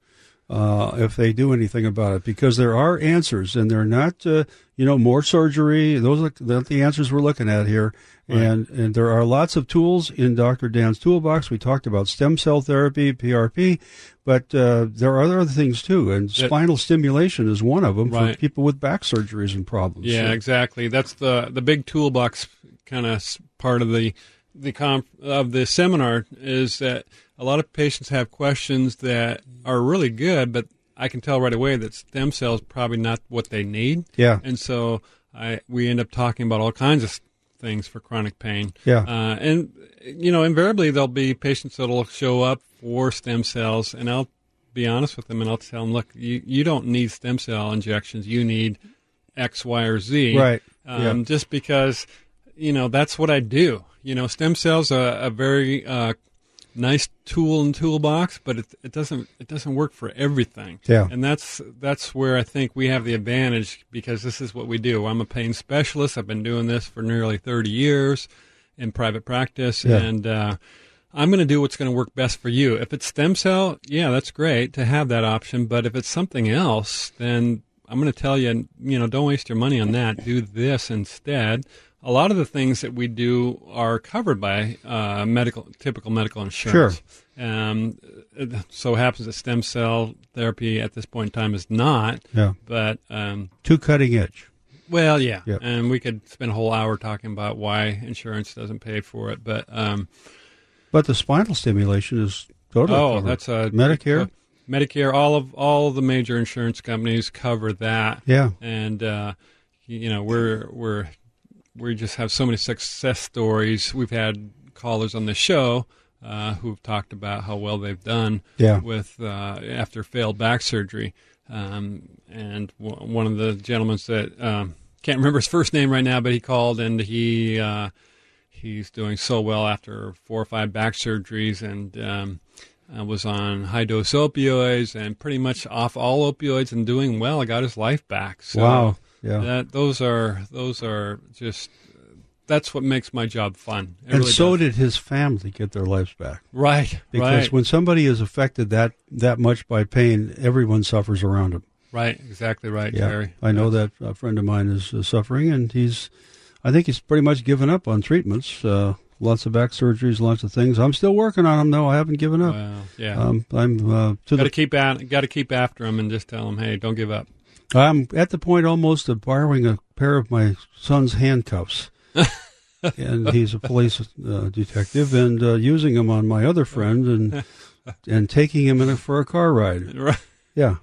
uh, if they do anything about it because there are answers and they're not, uh, you know, more surgery. Those are not the answers we're looking at here. And, and there are lots of tools in Dr. Dan's toolbox. We talked about stem cell therapy, PRP, but uh, there are other things too. And spinal stimulation is one of them for people with back surgeries and problems. Yeah, So- exactly. That's the the big toolbox kind of part of the the comp of the seminar is that a lot of patients have questions that are really good, but I can tell right away that stem cells probably not what they need. Yeah. and so I we end up talking about all kinds of things for chronic pain. Yeah. uh, and you know, invariably there'll be patients that'll show up for stem cells, and I'll be honest with them and I'll tell them, look, you you don't need stem cell injections. You need X, Y, or Z. Right. Um, Yeah. Just because, you know, that's what I do. You know, stem cells are a very uh, nice tool and toolbox, but it, it doesn't it doesn't work for everything. Yeah. And that's that's where I think we have the advantage because this is what we do. I'm a pain specialist. I've been doing this for nearly 30 years in private practice, Yeah. and uh, I'm going to do what's going to work best for you. If it's stem cell, yeah, that's great to have that option. But if it's something else, then I'm going to tell you, you know, don't waste your money on that. Do this instead. A lot of the things that we do are covered by uh, medical, typical medical insurance. Um, it so happens that stem cell therapy at this point in time is not. Yeah. But um, Too cutting edge. well, yeah, Yep. and we could spend a whole hour talking about why insurance doesn't pay for it. But um, But the spinal stimulation is totally oh, covered. that's a Medicare. Medicare, all of all the major insurance companies cover that. Yeah. and uh, you know we're we're we just have so many success stories. We've had callers on the show uh, who've talked about how well they've done Yeah. with uh, after failed back surgery. Um, and w- one of the gentlemen that um, can't remember his first name right now, but he called and he uh, he's doing so well after four or five back surgeries and um, I was on high dose opioids and pretty much off all opioids and doing well. I got his life back. So Wow. Yeah. That those are those are just that's what makes my job fun. It and really so does. did his family get their lives back. right, Because right, when somebody is affected that that much by pain, everyone suffers around him. right, exactly right, Yeah, Jerry. I know that a friend of mine is uh, suffering, and he's, I think he's pretty much given up on treatments. Uh, lots of back surgeries, lots of things. I'm still working on them, though. I haven't given up. Yeah. Um, I'm uh, to got to the, keep at, got to keep after him and just tell him, hey, don't give up. I'm at the point almost of borrowing a pair of my son's handcuffs. and he's a police uh, detective, and uh, using them on my other friend, and and taking him in a, for a car ride. Right. Yeah,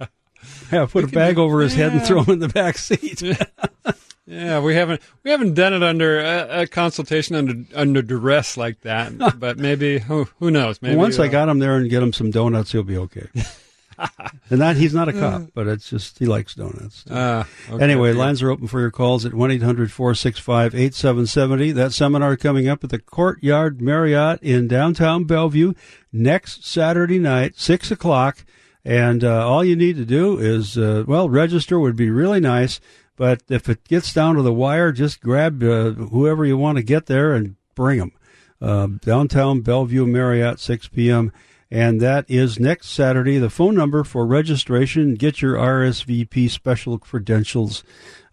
yeah. Put a bag over his head and throw him in the back seat. Yeah, we haven't we haven't done it under a, a consultation under under duress like that, but maybe who who knows? Maybe Once I uh, got him there and get him some donuts, he'll be okay. and that he's not a cop, but it's just he likes donuts. uh, okay. Anyway, lines are open for your calls at 1 800 465 8770. That seminar coming up at the Courtyard Marriott in downtown Bellevue next Saturday night, 6 o'clock. And uh, all you need to do is, uh, well, register would be really nice. But if it gets down to the wire, just grab uh, whoever you want to get there and bring them. Uh, downtown Bellevue Marriott, 6 p.m. And that is next Saturday. The phone number for registration, get your RSVP special credentials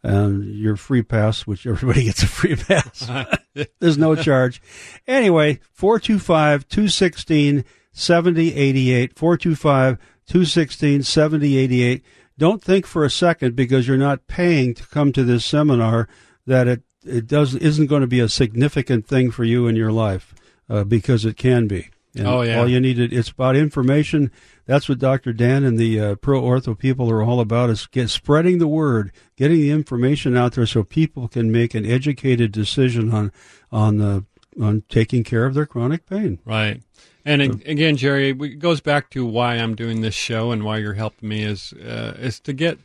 and your free pass, which everybody gets a free pass. There's no charge. Anyway, 425 216 7088. 425 216 7088. Don't think for a second because you're not paying to come to this seminar that it, it does, isn't going to be a significant thing for you in your life uh, because it can be. And Oh, yeah. All you need to, it's about information. That's what Dr. Dan and the uh, pro ortho people are all about is get spreading the word, getting the information out there so people can make an educated decision on on uh, on taking care of their chronic pain. Right. And ag- again, Jerry, it goes back to why I'm doing this show and why you're helping me is uh, is to get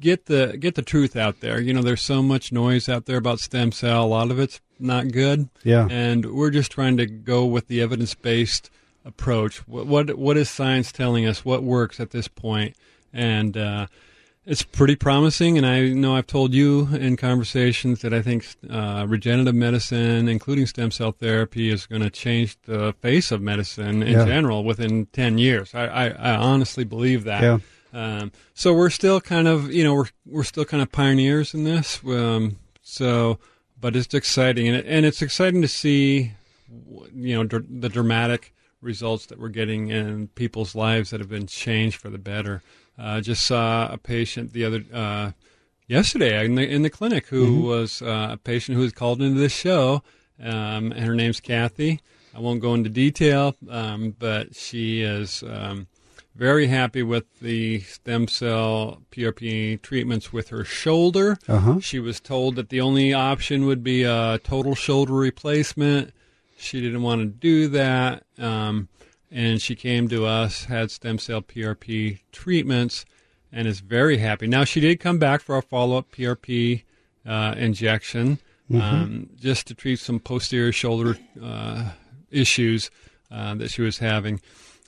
get the get the truth out there. You know, there's so much noise out there about stem cell. A lot of it's not good. Yeah. And we're just trying to go with the evidence based approach. What, what what is science telling us? What works at this point? And uh, it's pretty promising. And I know I've told you in conversations that I think uh, regenerative medicine, including stem cell therapy, is going to change the face of medicine in Yeah. general within ten years. I, I, I honestly believe that. Yeah. Um, so we're still kind of, you know, we're we're still kind of pioneers in this. Um, so, but it's exciting, and it, and it's exciting to see, you know, dr- the dramatic results that we're getting in people's lives that have been changed for the better. Uh, just saw a patient the other uh, yesterday in the in the clinic who was uh, a patient who was called into this show, um, and her name's Kathy. I won't go into detail, um, but she is. Um, very happy with the stem cell PRP treatments with her shoulder. Uh-huh. She was told that the only option would be a total shoulder replacement. She didn't want to do that. Um, and she came to us, had stem cell PRP treatments, and is very happy. Now, she did come back for a follow up PRP uh, injection um, just to treat some posterior shoulder uh, issues uh, that she was having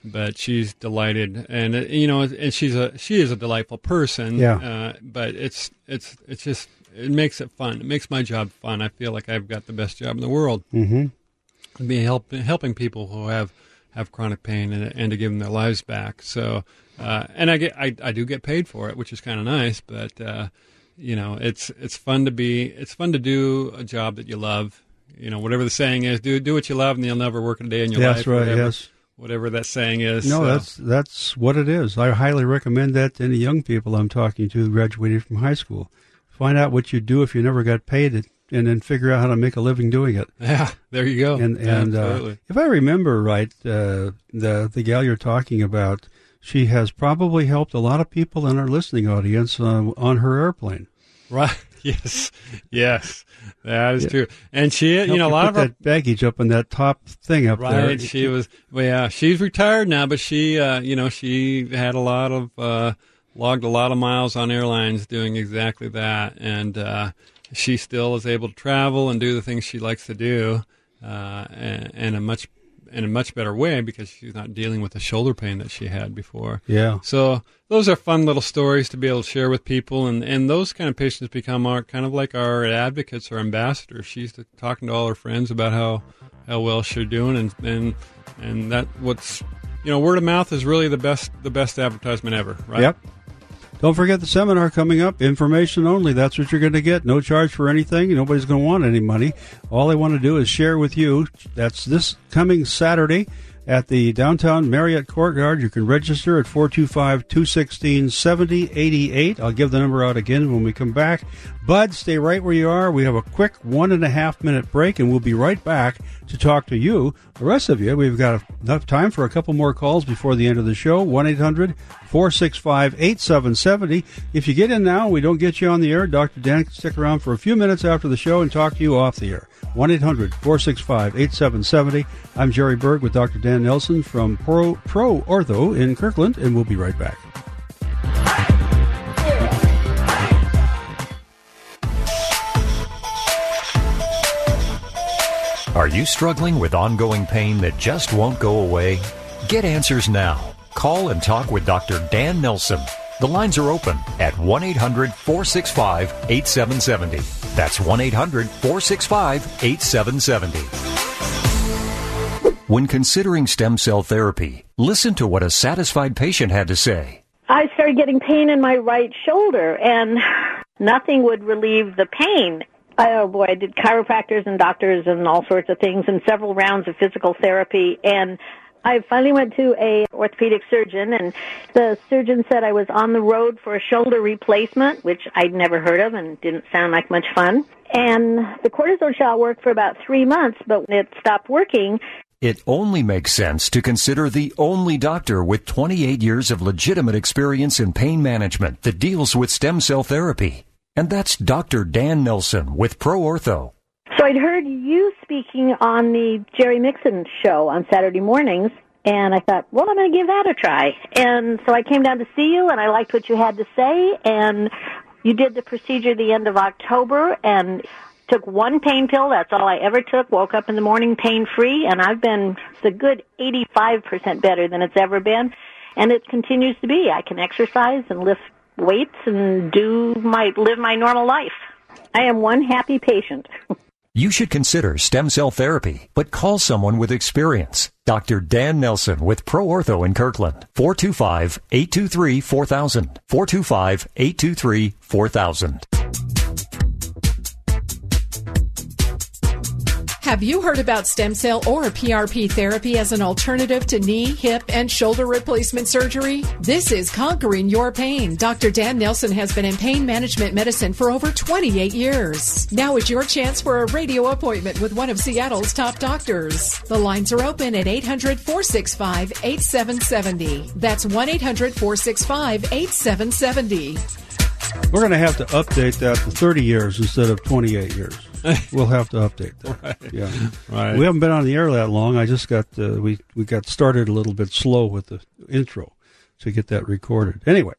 but she's delighted, and uh, you know, and she's a she is a delightful person. Yeah. Uh, but it's it's it's just it makes it fun. It makes my job fun. I feel like I've got the best job in the world. Mm-hmm. Be help, helping people who have have chronic pain and, and to give them their lives back. So, uh, and I get I, I do get paid for it, which is kind of nice. But uh, you know, it's it's fun to be it's fun to do a job that you love. You know, whatever the saying is, do do what you love, and you'll never work a day in your life. That's right. Yes. Whatever that saying is. No, So, that's that's what it is. I highly recommend that to any young people I'm talking to who graduated from high school. Find out what you'd do if you never got paid it, and then figure out how to make a living doing it. yeah. There you go. And and uh, if I remember right, uh, the the gal you're talking about, she has probably helped a lot of people in our listening audience uh, on her airplane. right. Yes. Yes. That is true. And she, you know, a lot of our that baggage up in that top thing up there. Right. She was, well, yeah, she's retired now, but she, uh, you know, she had a lot of, uh, logged a lot of miles on airlines doing exactly that. And, uh, she still is able to travel and do the things she likes to do. uh, and, and a much in a much better way because she's not dealing with the shoulder pain that she had before. Yeah. So those are fun little stories to be able to share with people, and, and those kind of patients become our kind of like our advocates or ambassadors. She's talking to all her friends about how how well she's doing, and and and that what's you know word of mouth is really the best the best advertisement ever, right? Yep. Don't forget the seminar coming up. Information only. That's what you're going to get. No charge for anything. Nobody's going to want any money. All they want to do is share with you. That's this coming Saturday at the downtown Marriott Courtyard. You can register at 425 216 7088. I'll give the number out again when we come back. Bud, stay right where you are. We have a quick one and a half minute break, and we'll be right back to talk to you. The rest of you, we've got enough time for a couple more calls before the end of the show. 1 800 465 8770. If you get in now, we don't get you on the air. Dr. Dan can stick around for a few minutes after the show and talk to you off the air. 1 800 465 8770. I'm Jerry Berg with Dr. Dan Nelson from Pro, Pro Ortho in Kirkland, and we'll be right back. Are you struggling with ongoing pain that just won't go away? Get answers now. Call and talk with Dr. Dan Nelson. The lines are open at 1 800 465 8770. That's 1 800 465 8770. When considering stem cell therapy, listen to what a satisfied patient had to say. I started getting pain in my right shoulder, and nothing would relieve the pain. Oh boy, I did chiropractors and doctors and all sorts of things and several rounds of physical therapy and I finally went to a orthopedic surgeon and the surgeon said I was on the road for a shoulder replacement, which I'd never heard of and didn't sound like much fun. And the cortisone shot worked for about three months, but it stopped working, it only makes sense to consider the only doctor with 28 years of legitimate experience in pain management that deals with stem cell therapy. And that's Dr. Dan Nelson with Pro Ortho. So I'd heard you speaking on the Jerry Mixon show on Saturday mornings, and I thought, well, I'm going to give that a try. And so I came down to see you, and I liked what you had to say, and you did the procedure the end of October, and took one pain pill. That's all I ever took. Woke up in the morning pain free, and I've been a good 85% better than it's ever been. And it continues to be. I can exercise and lift weights and do my live my normal life. I am one happy patient. you should consider stem cell therapy, but call someone with experience. Dr. Dan Nelson with Pro Ortho in Kirkland. 425-823-4000. 425-823-4000. Have you heard about stem cell or PRP therapy as an alternative to knee, hip, and shoulder replacement surgery? This is Conquering Your Pain. Dr. Dan Nelson has been in pain management medicine for over 28 years. Now is your chance for a radio appointment with one of Seattle's top doctors. The lines are open at 800 465 8770. That's 1 800 465 8770. We're going to have to update that to 30 years instead of 28 years. we'll have to update that. Right. Yeah, right. We haven't been on the air that long. I just got uh, we we got started a little bit slow with the intro to get that recorded. Anyway,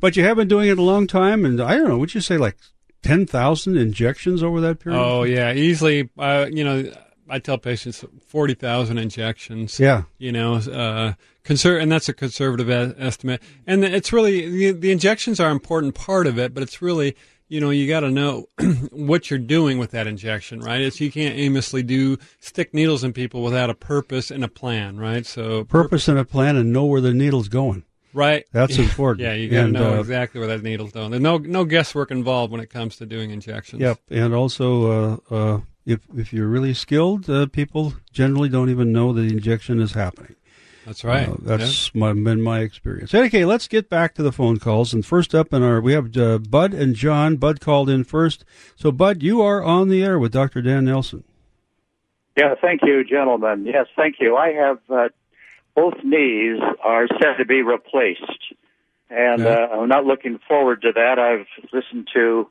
but you have been doing it a long time, and I don't know. Would you say like ten thousand injections over that period? Oh yeah, easily. Uh, you know, I tell patients forty thousand injections. Yeah, you know, uh, conser- and that's a conservative e- estimate. And it's really the, the injections are an important part of it, but it's really you know, you got to know what you're doing with that injection, right? It's you can't aimlessly do stick needles in people without a purpose and a plan, right? So purpose and a plan, and know where the needle's going. Right, that's important. yeah, you got to know uh, exactly where that needle's going. There's no no guesswork involved when it comes to doing injections. Yep, and also uh, uh, if if you're really skilled, uh, people generally don't even know the injection is happening. That's right. Uh, that's my, been my experience. Okay, let's get back to the phone calls. And first up in our, we have uh, Bud and John. Bud called in first. So, Bud, you are on the air with Dr. Dan Nelson. Yeah, thank you, gentlemen. Yes, thank you. I have uh, both knees are said to be replaced, and yeah. uh, I'm not looking forward to that. I've listened to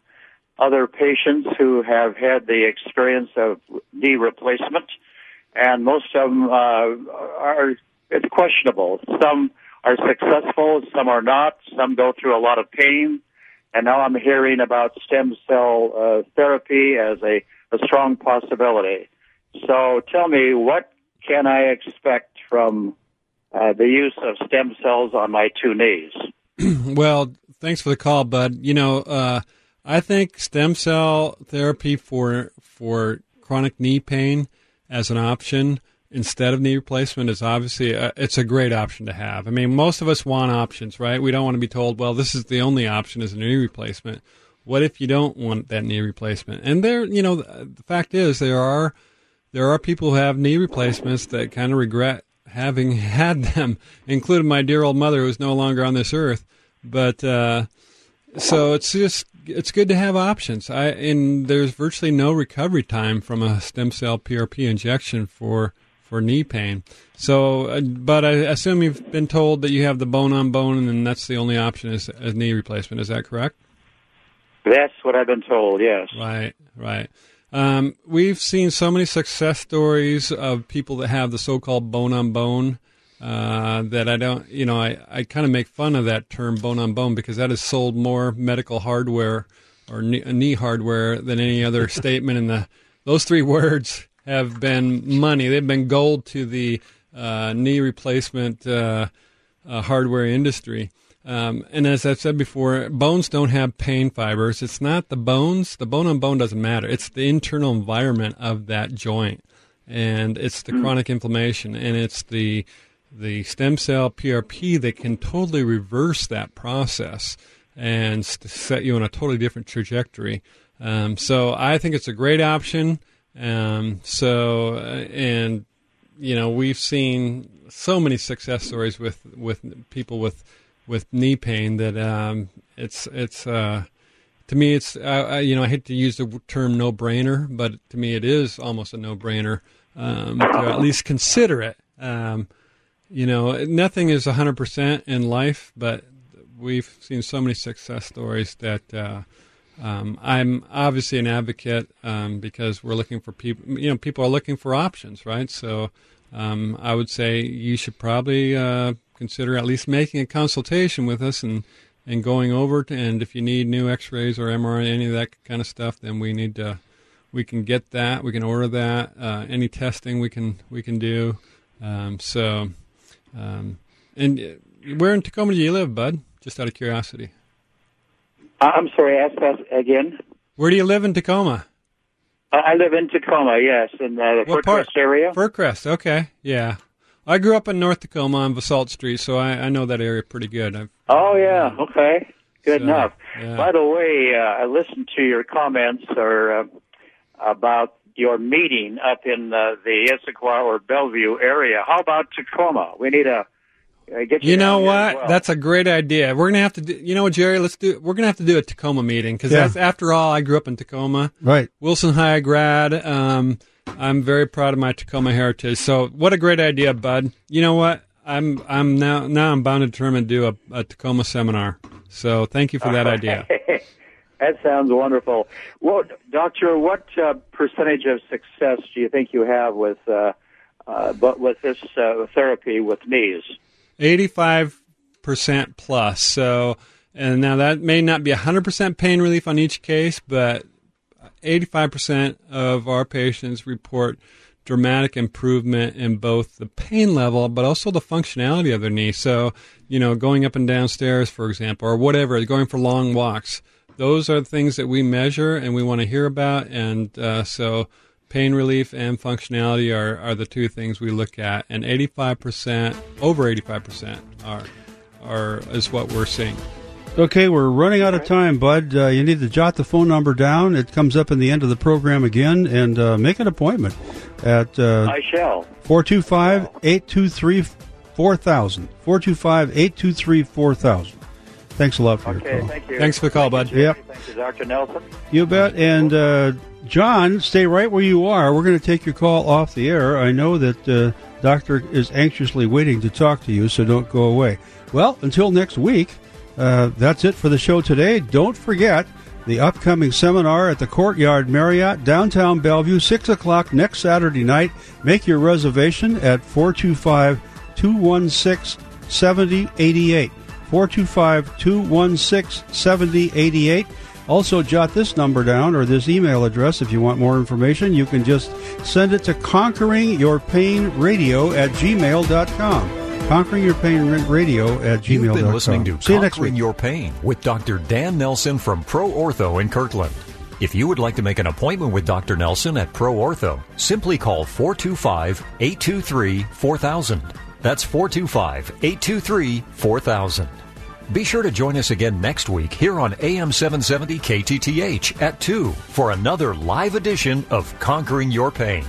other patients who have had the experience of knee replacement, and most of them uh, are it's questionable. Some are successful, some are not. Some go through a lot of pain, and now I'm hearing about stem cell uh, therapy as a, a strong possibility. So tell me, what can I expect from uh, the use of stem cells on my two knees? well, thanks for the call, Bud. You know, uh, I think stem cell therapy for for chronic knee pain as an option instead of knee replacement is obviously a, it's a great option to have. I mean, most of us want options, right? We don't want to be told, well, this is the only option is a knee replacement. What if you don't want that knee replacement? And there, you know, the fact is there are there are people who have knee replacements that kind of regret having had them, including my dear old mother who's no longer on this earth. But uh, so it's just it's good to have options. I and there's virtually no recovery time from a stem cell PRP injection for for knee pain. So, uh, but I assume you've been told that you have the bone on bone, and that's the only option is a knee replacement. Is that correct? That's what I've been told. Yes. Right. Right. Um, we've seen so many success stories of people that have the so-called bone on bone. Uh, that I don't, you know, I, I kind of make fun of that term bone on bone because that has sold more medical hardware or knee, knee hardware than any other statement in the, those three words have been money. They've been gold to the uh, knee replacement uh, uh, hardware industry. Um, and as I've said before, bones don't have pain fibers. It's not the bones. The bone on bone doesn't matter. It's the internal environment of that joint, and it's the mm. chronic inflammation, and it's the the stem cell PRP that can totally reverse that process and set you on a totally different trajectory. Um, so I think it's a great option. Um, so, uh, and you know, we've seen so many success stories with with people with with knee pain that um, it's it's uh, to me it's uh, you know I hate to use the term no brainer, but to me it is almost a no brainer um, to at least consider it. Um, you know, nothing is hundred percent in life, but we've seen so many success stories that uh, um, I'm obviously an advocate um, because we're looking for people. You know, people are looking for options, right? So um, I would say you should probably uh, consider at least making a consultation with us and and going over. To, and if you need new X-rays or MRI, any of that kind of stuff, then we need to. We can get that. We can order that. Uh, any testing we can we can do. Um, so, um, and uh, where in Tacoma do you live, Bud? Just out of curiosity. I'm sorry, ask that again. Where do you live in Tacoma? I live in Tacoma, yes, in uh, the what Fircrest area. Fircrest, okay, yeah. I grew up in North Tacoma on Basalt Street, so I, I know that area pretty good. I've, oh yeah, okay, good so, enough. Yeah. By the way, uh, I listened to your comments or uh, about your meeting up in uh, the Issaquah or Bellevue area. How about Tacoma? We need a you, you know what? Well. That's a great idea. We're gonna have to do. You know what, Jerry? Let's do. We're gonna have to do a Tacoma meeting because yeah. after all, I grew up in Tacoma. Right. Wilson High grad. Um, I'm very proud of my Tacoma heritage. So, what a great idea, Bud. You know what? I'm I'm now now I'm bound and determined to do a, a Tacoma seminar. So, thank you for that idea. that sounds wonderful. Well, doctor, what uh, percentage of success do you think you have with uh, uh, but with this uh, therapy with knees? 85% plus. So, and now that may not be 100% pain relief on each case, but 85% of our patients report dramatic improvement in both the pain level but also the functionality of their knee. So, you know, going up and down stairs, for example, or whatever, going for long walks. Those are the things that we measure and we want to hear about. And uh, so, pain relief and functionality are, are the two things we look at, and 85%, over 85% are, are is what we're seeing. Okay, we're running out of time, Bud. Uh, you need to jot the phone number down. It comes up in the end of the program again, and uh, make an appointment at. Uh, I shall. 425 823 4000. 425 823 4000. Thanks a lot for okay, your call. Thank you. Thanks for the call, Bud. Yep. Thank you, Dr. Nelson. You bet. And uh, John, stay right where you are. We're going to take your call off the air. I know that uh, Doctor is anxiously waiting to talk to you, so don't go away. Well, until next week, uh, that's it for the show today. Don't forget the upcoming seminar at the Courtyard Marriott, downtown Bellevue, 6 o'clock next Saturday night. Make your reservation at 425 216 7088. 425 216 7088. Also, jot this number down or this email address if you want more information. You can just send it to conqueringyourpainradio at gmail.com. Conquering Your Pain Radio at gmail.com. You've been listening to See Conquering. Your Pain with Dr. Dan Nelson from Pro Ortho in Kirkland. If you would like to make an appointment with Dr. Nelson at Pro Ortho, simply call 425 823 4000. That's 425 823 4000. Be sure to join us again next week here on AM 770 KTTH at 2 for another live edition of Conquering Your Pain.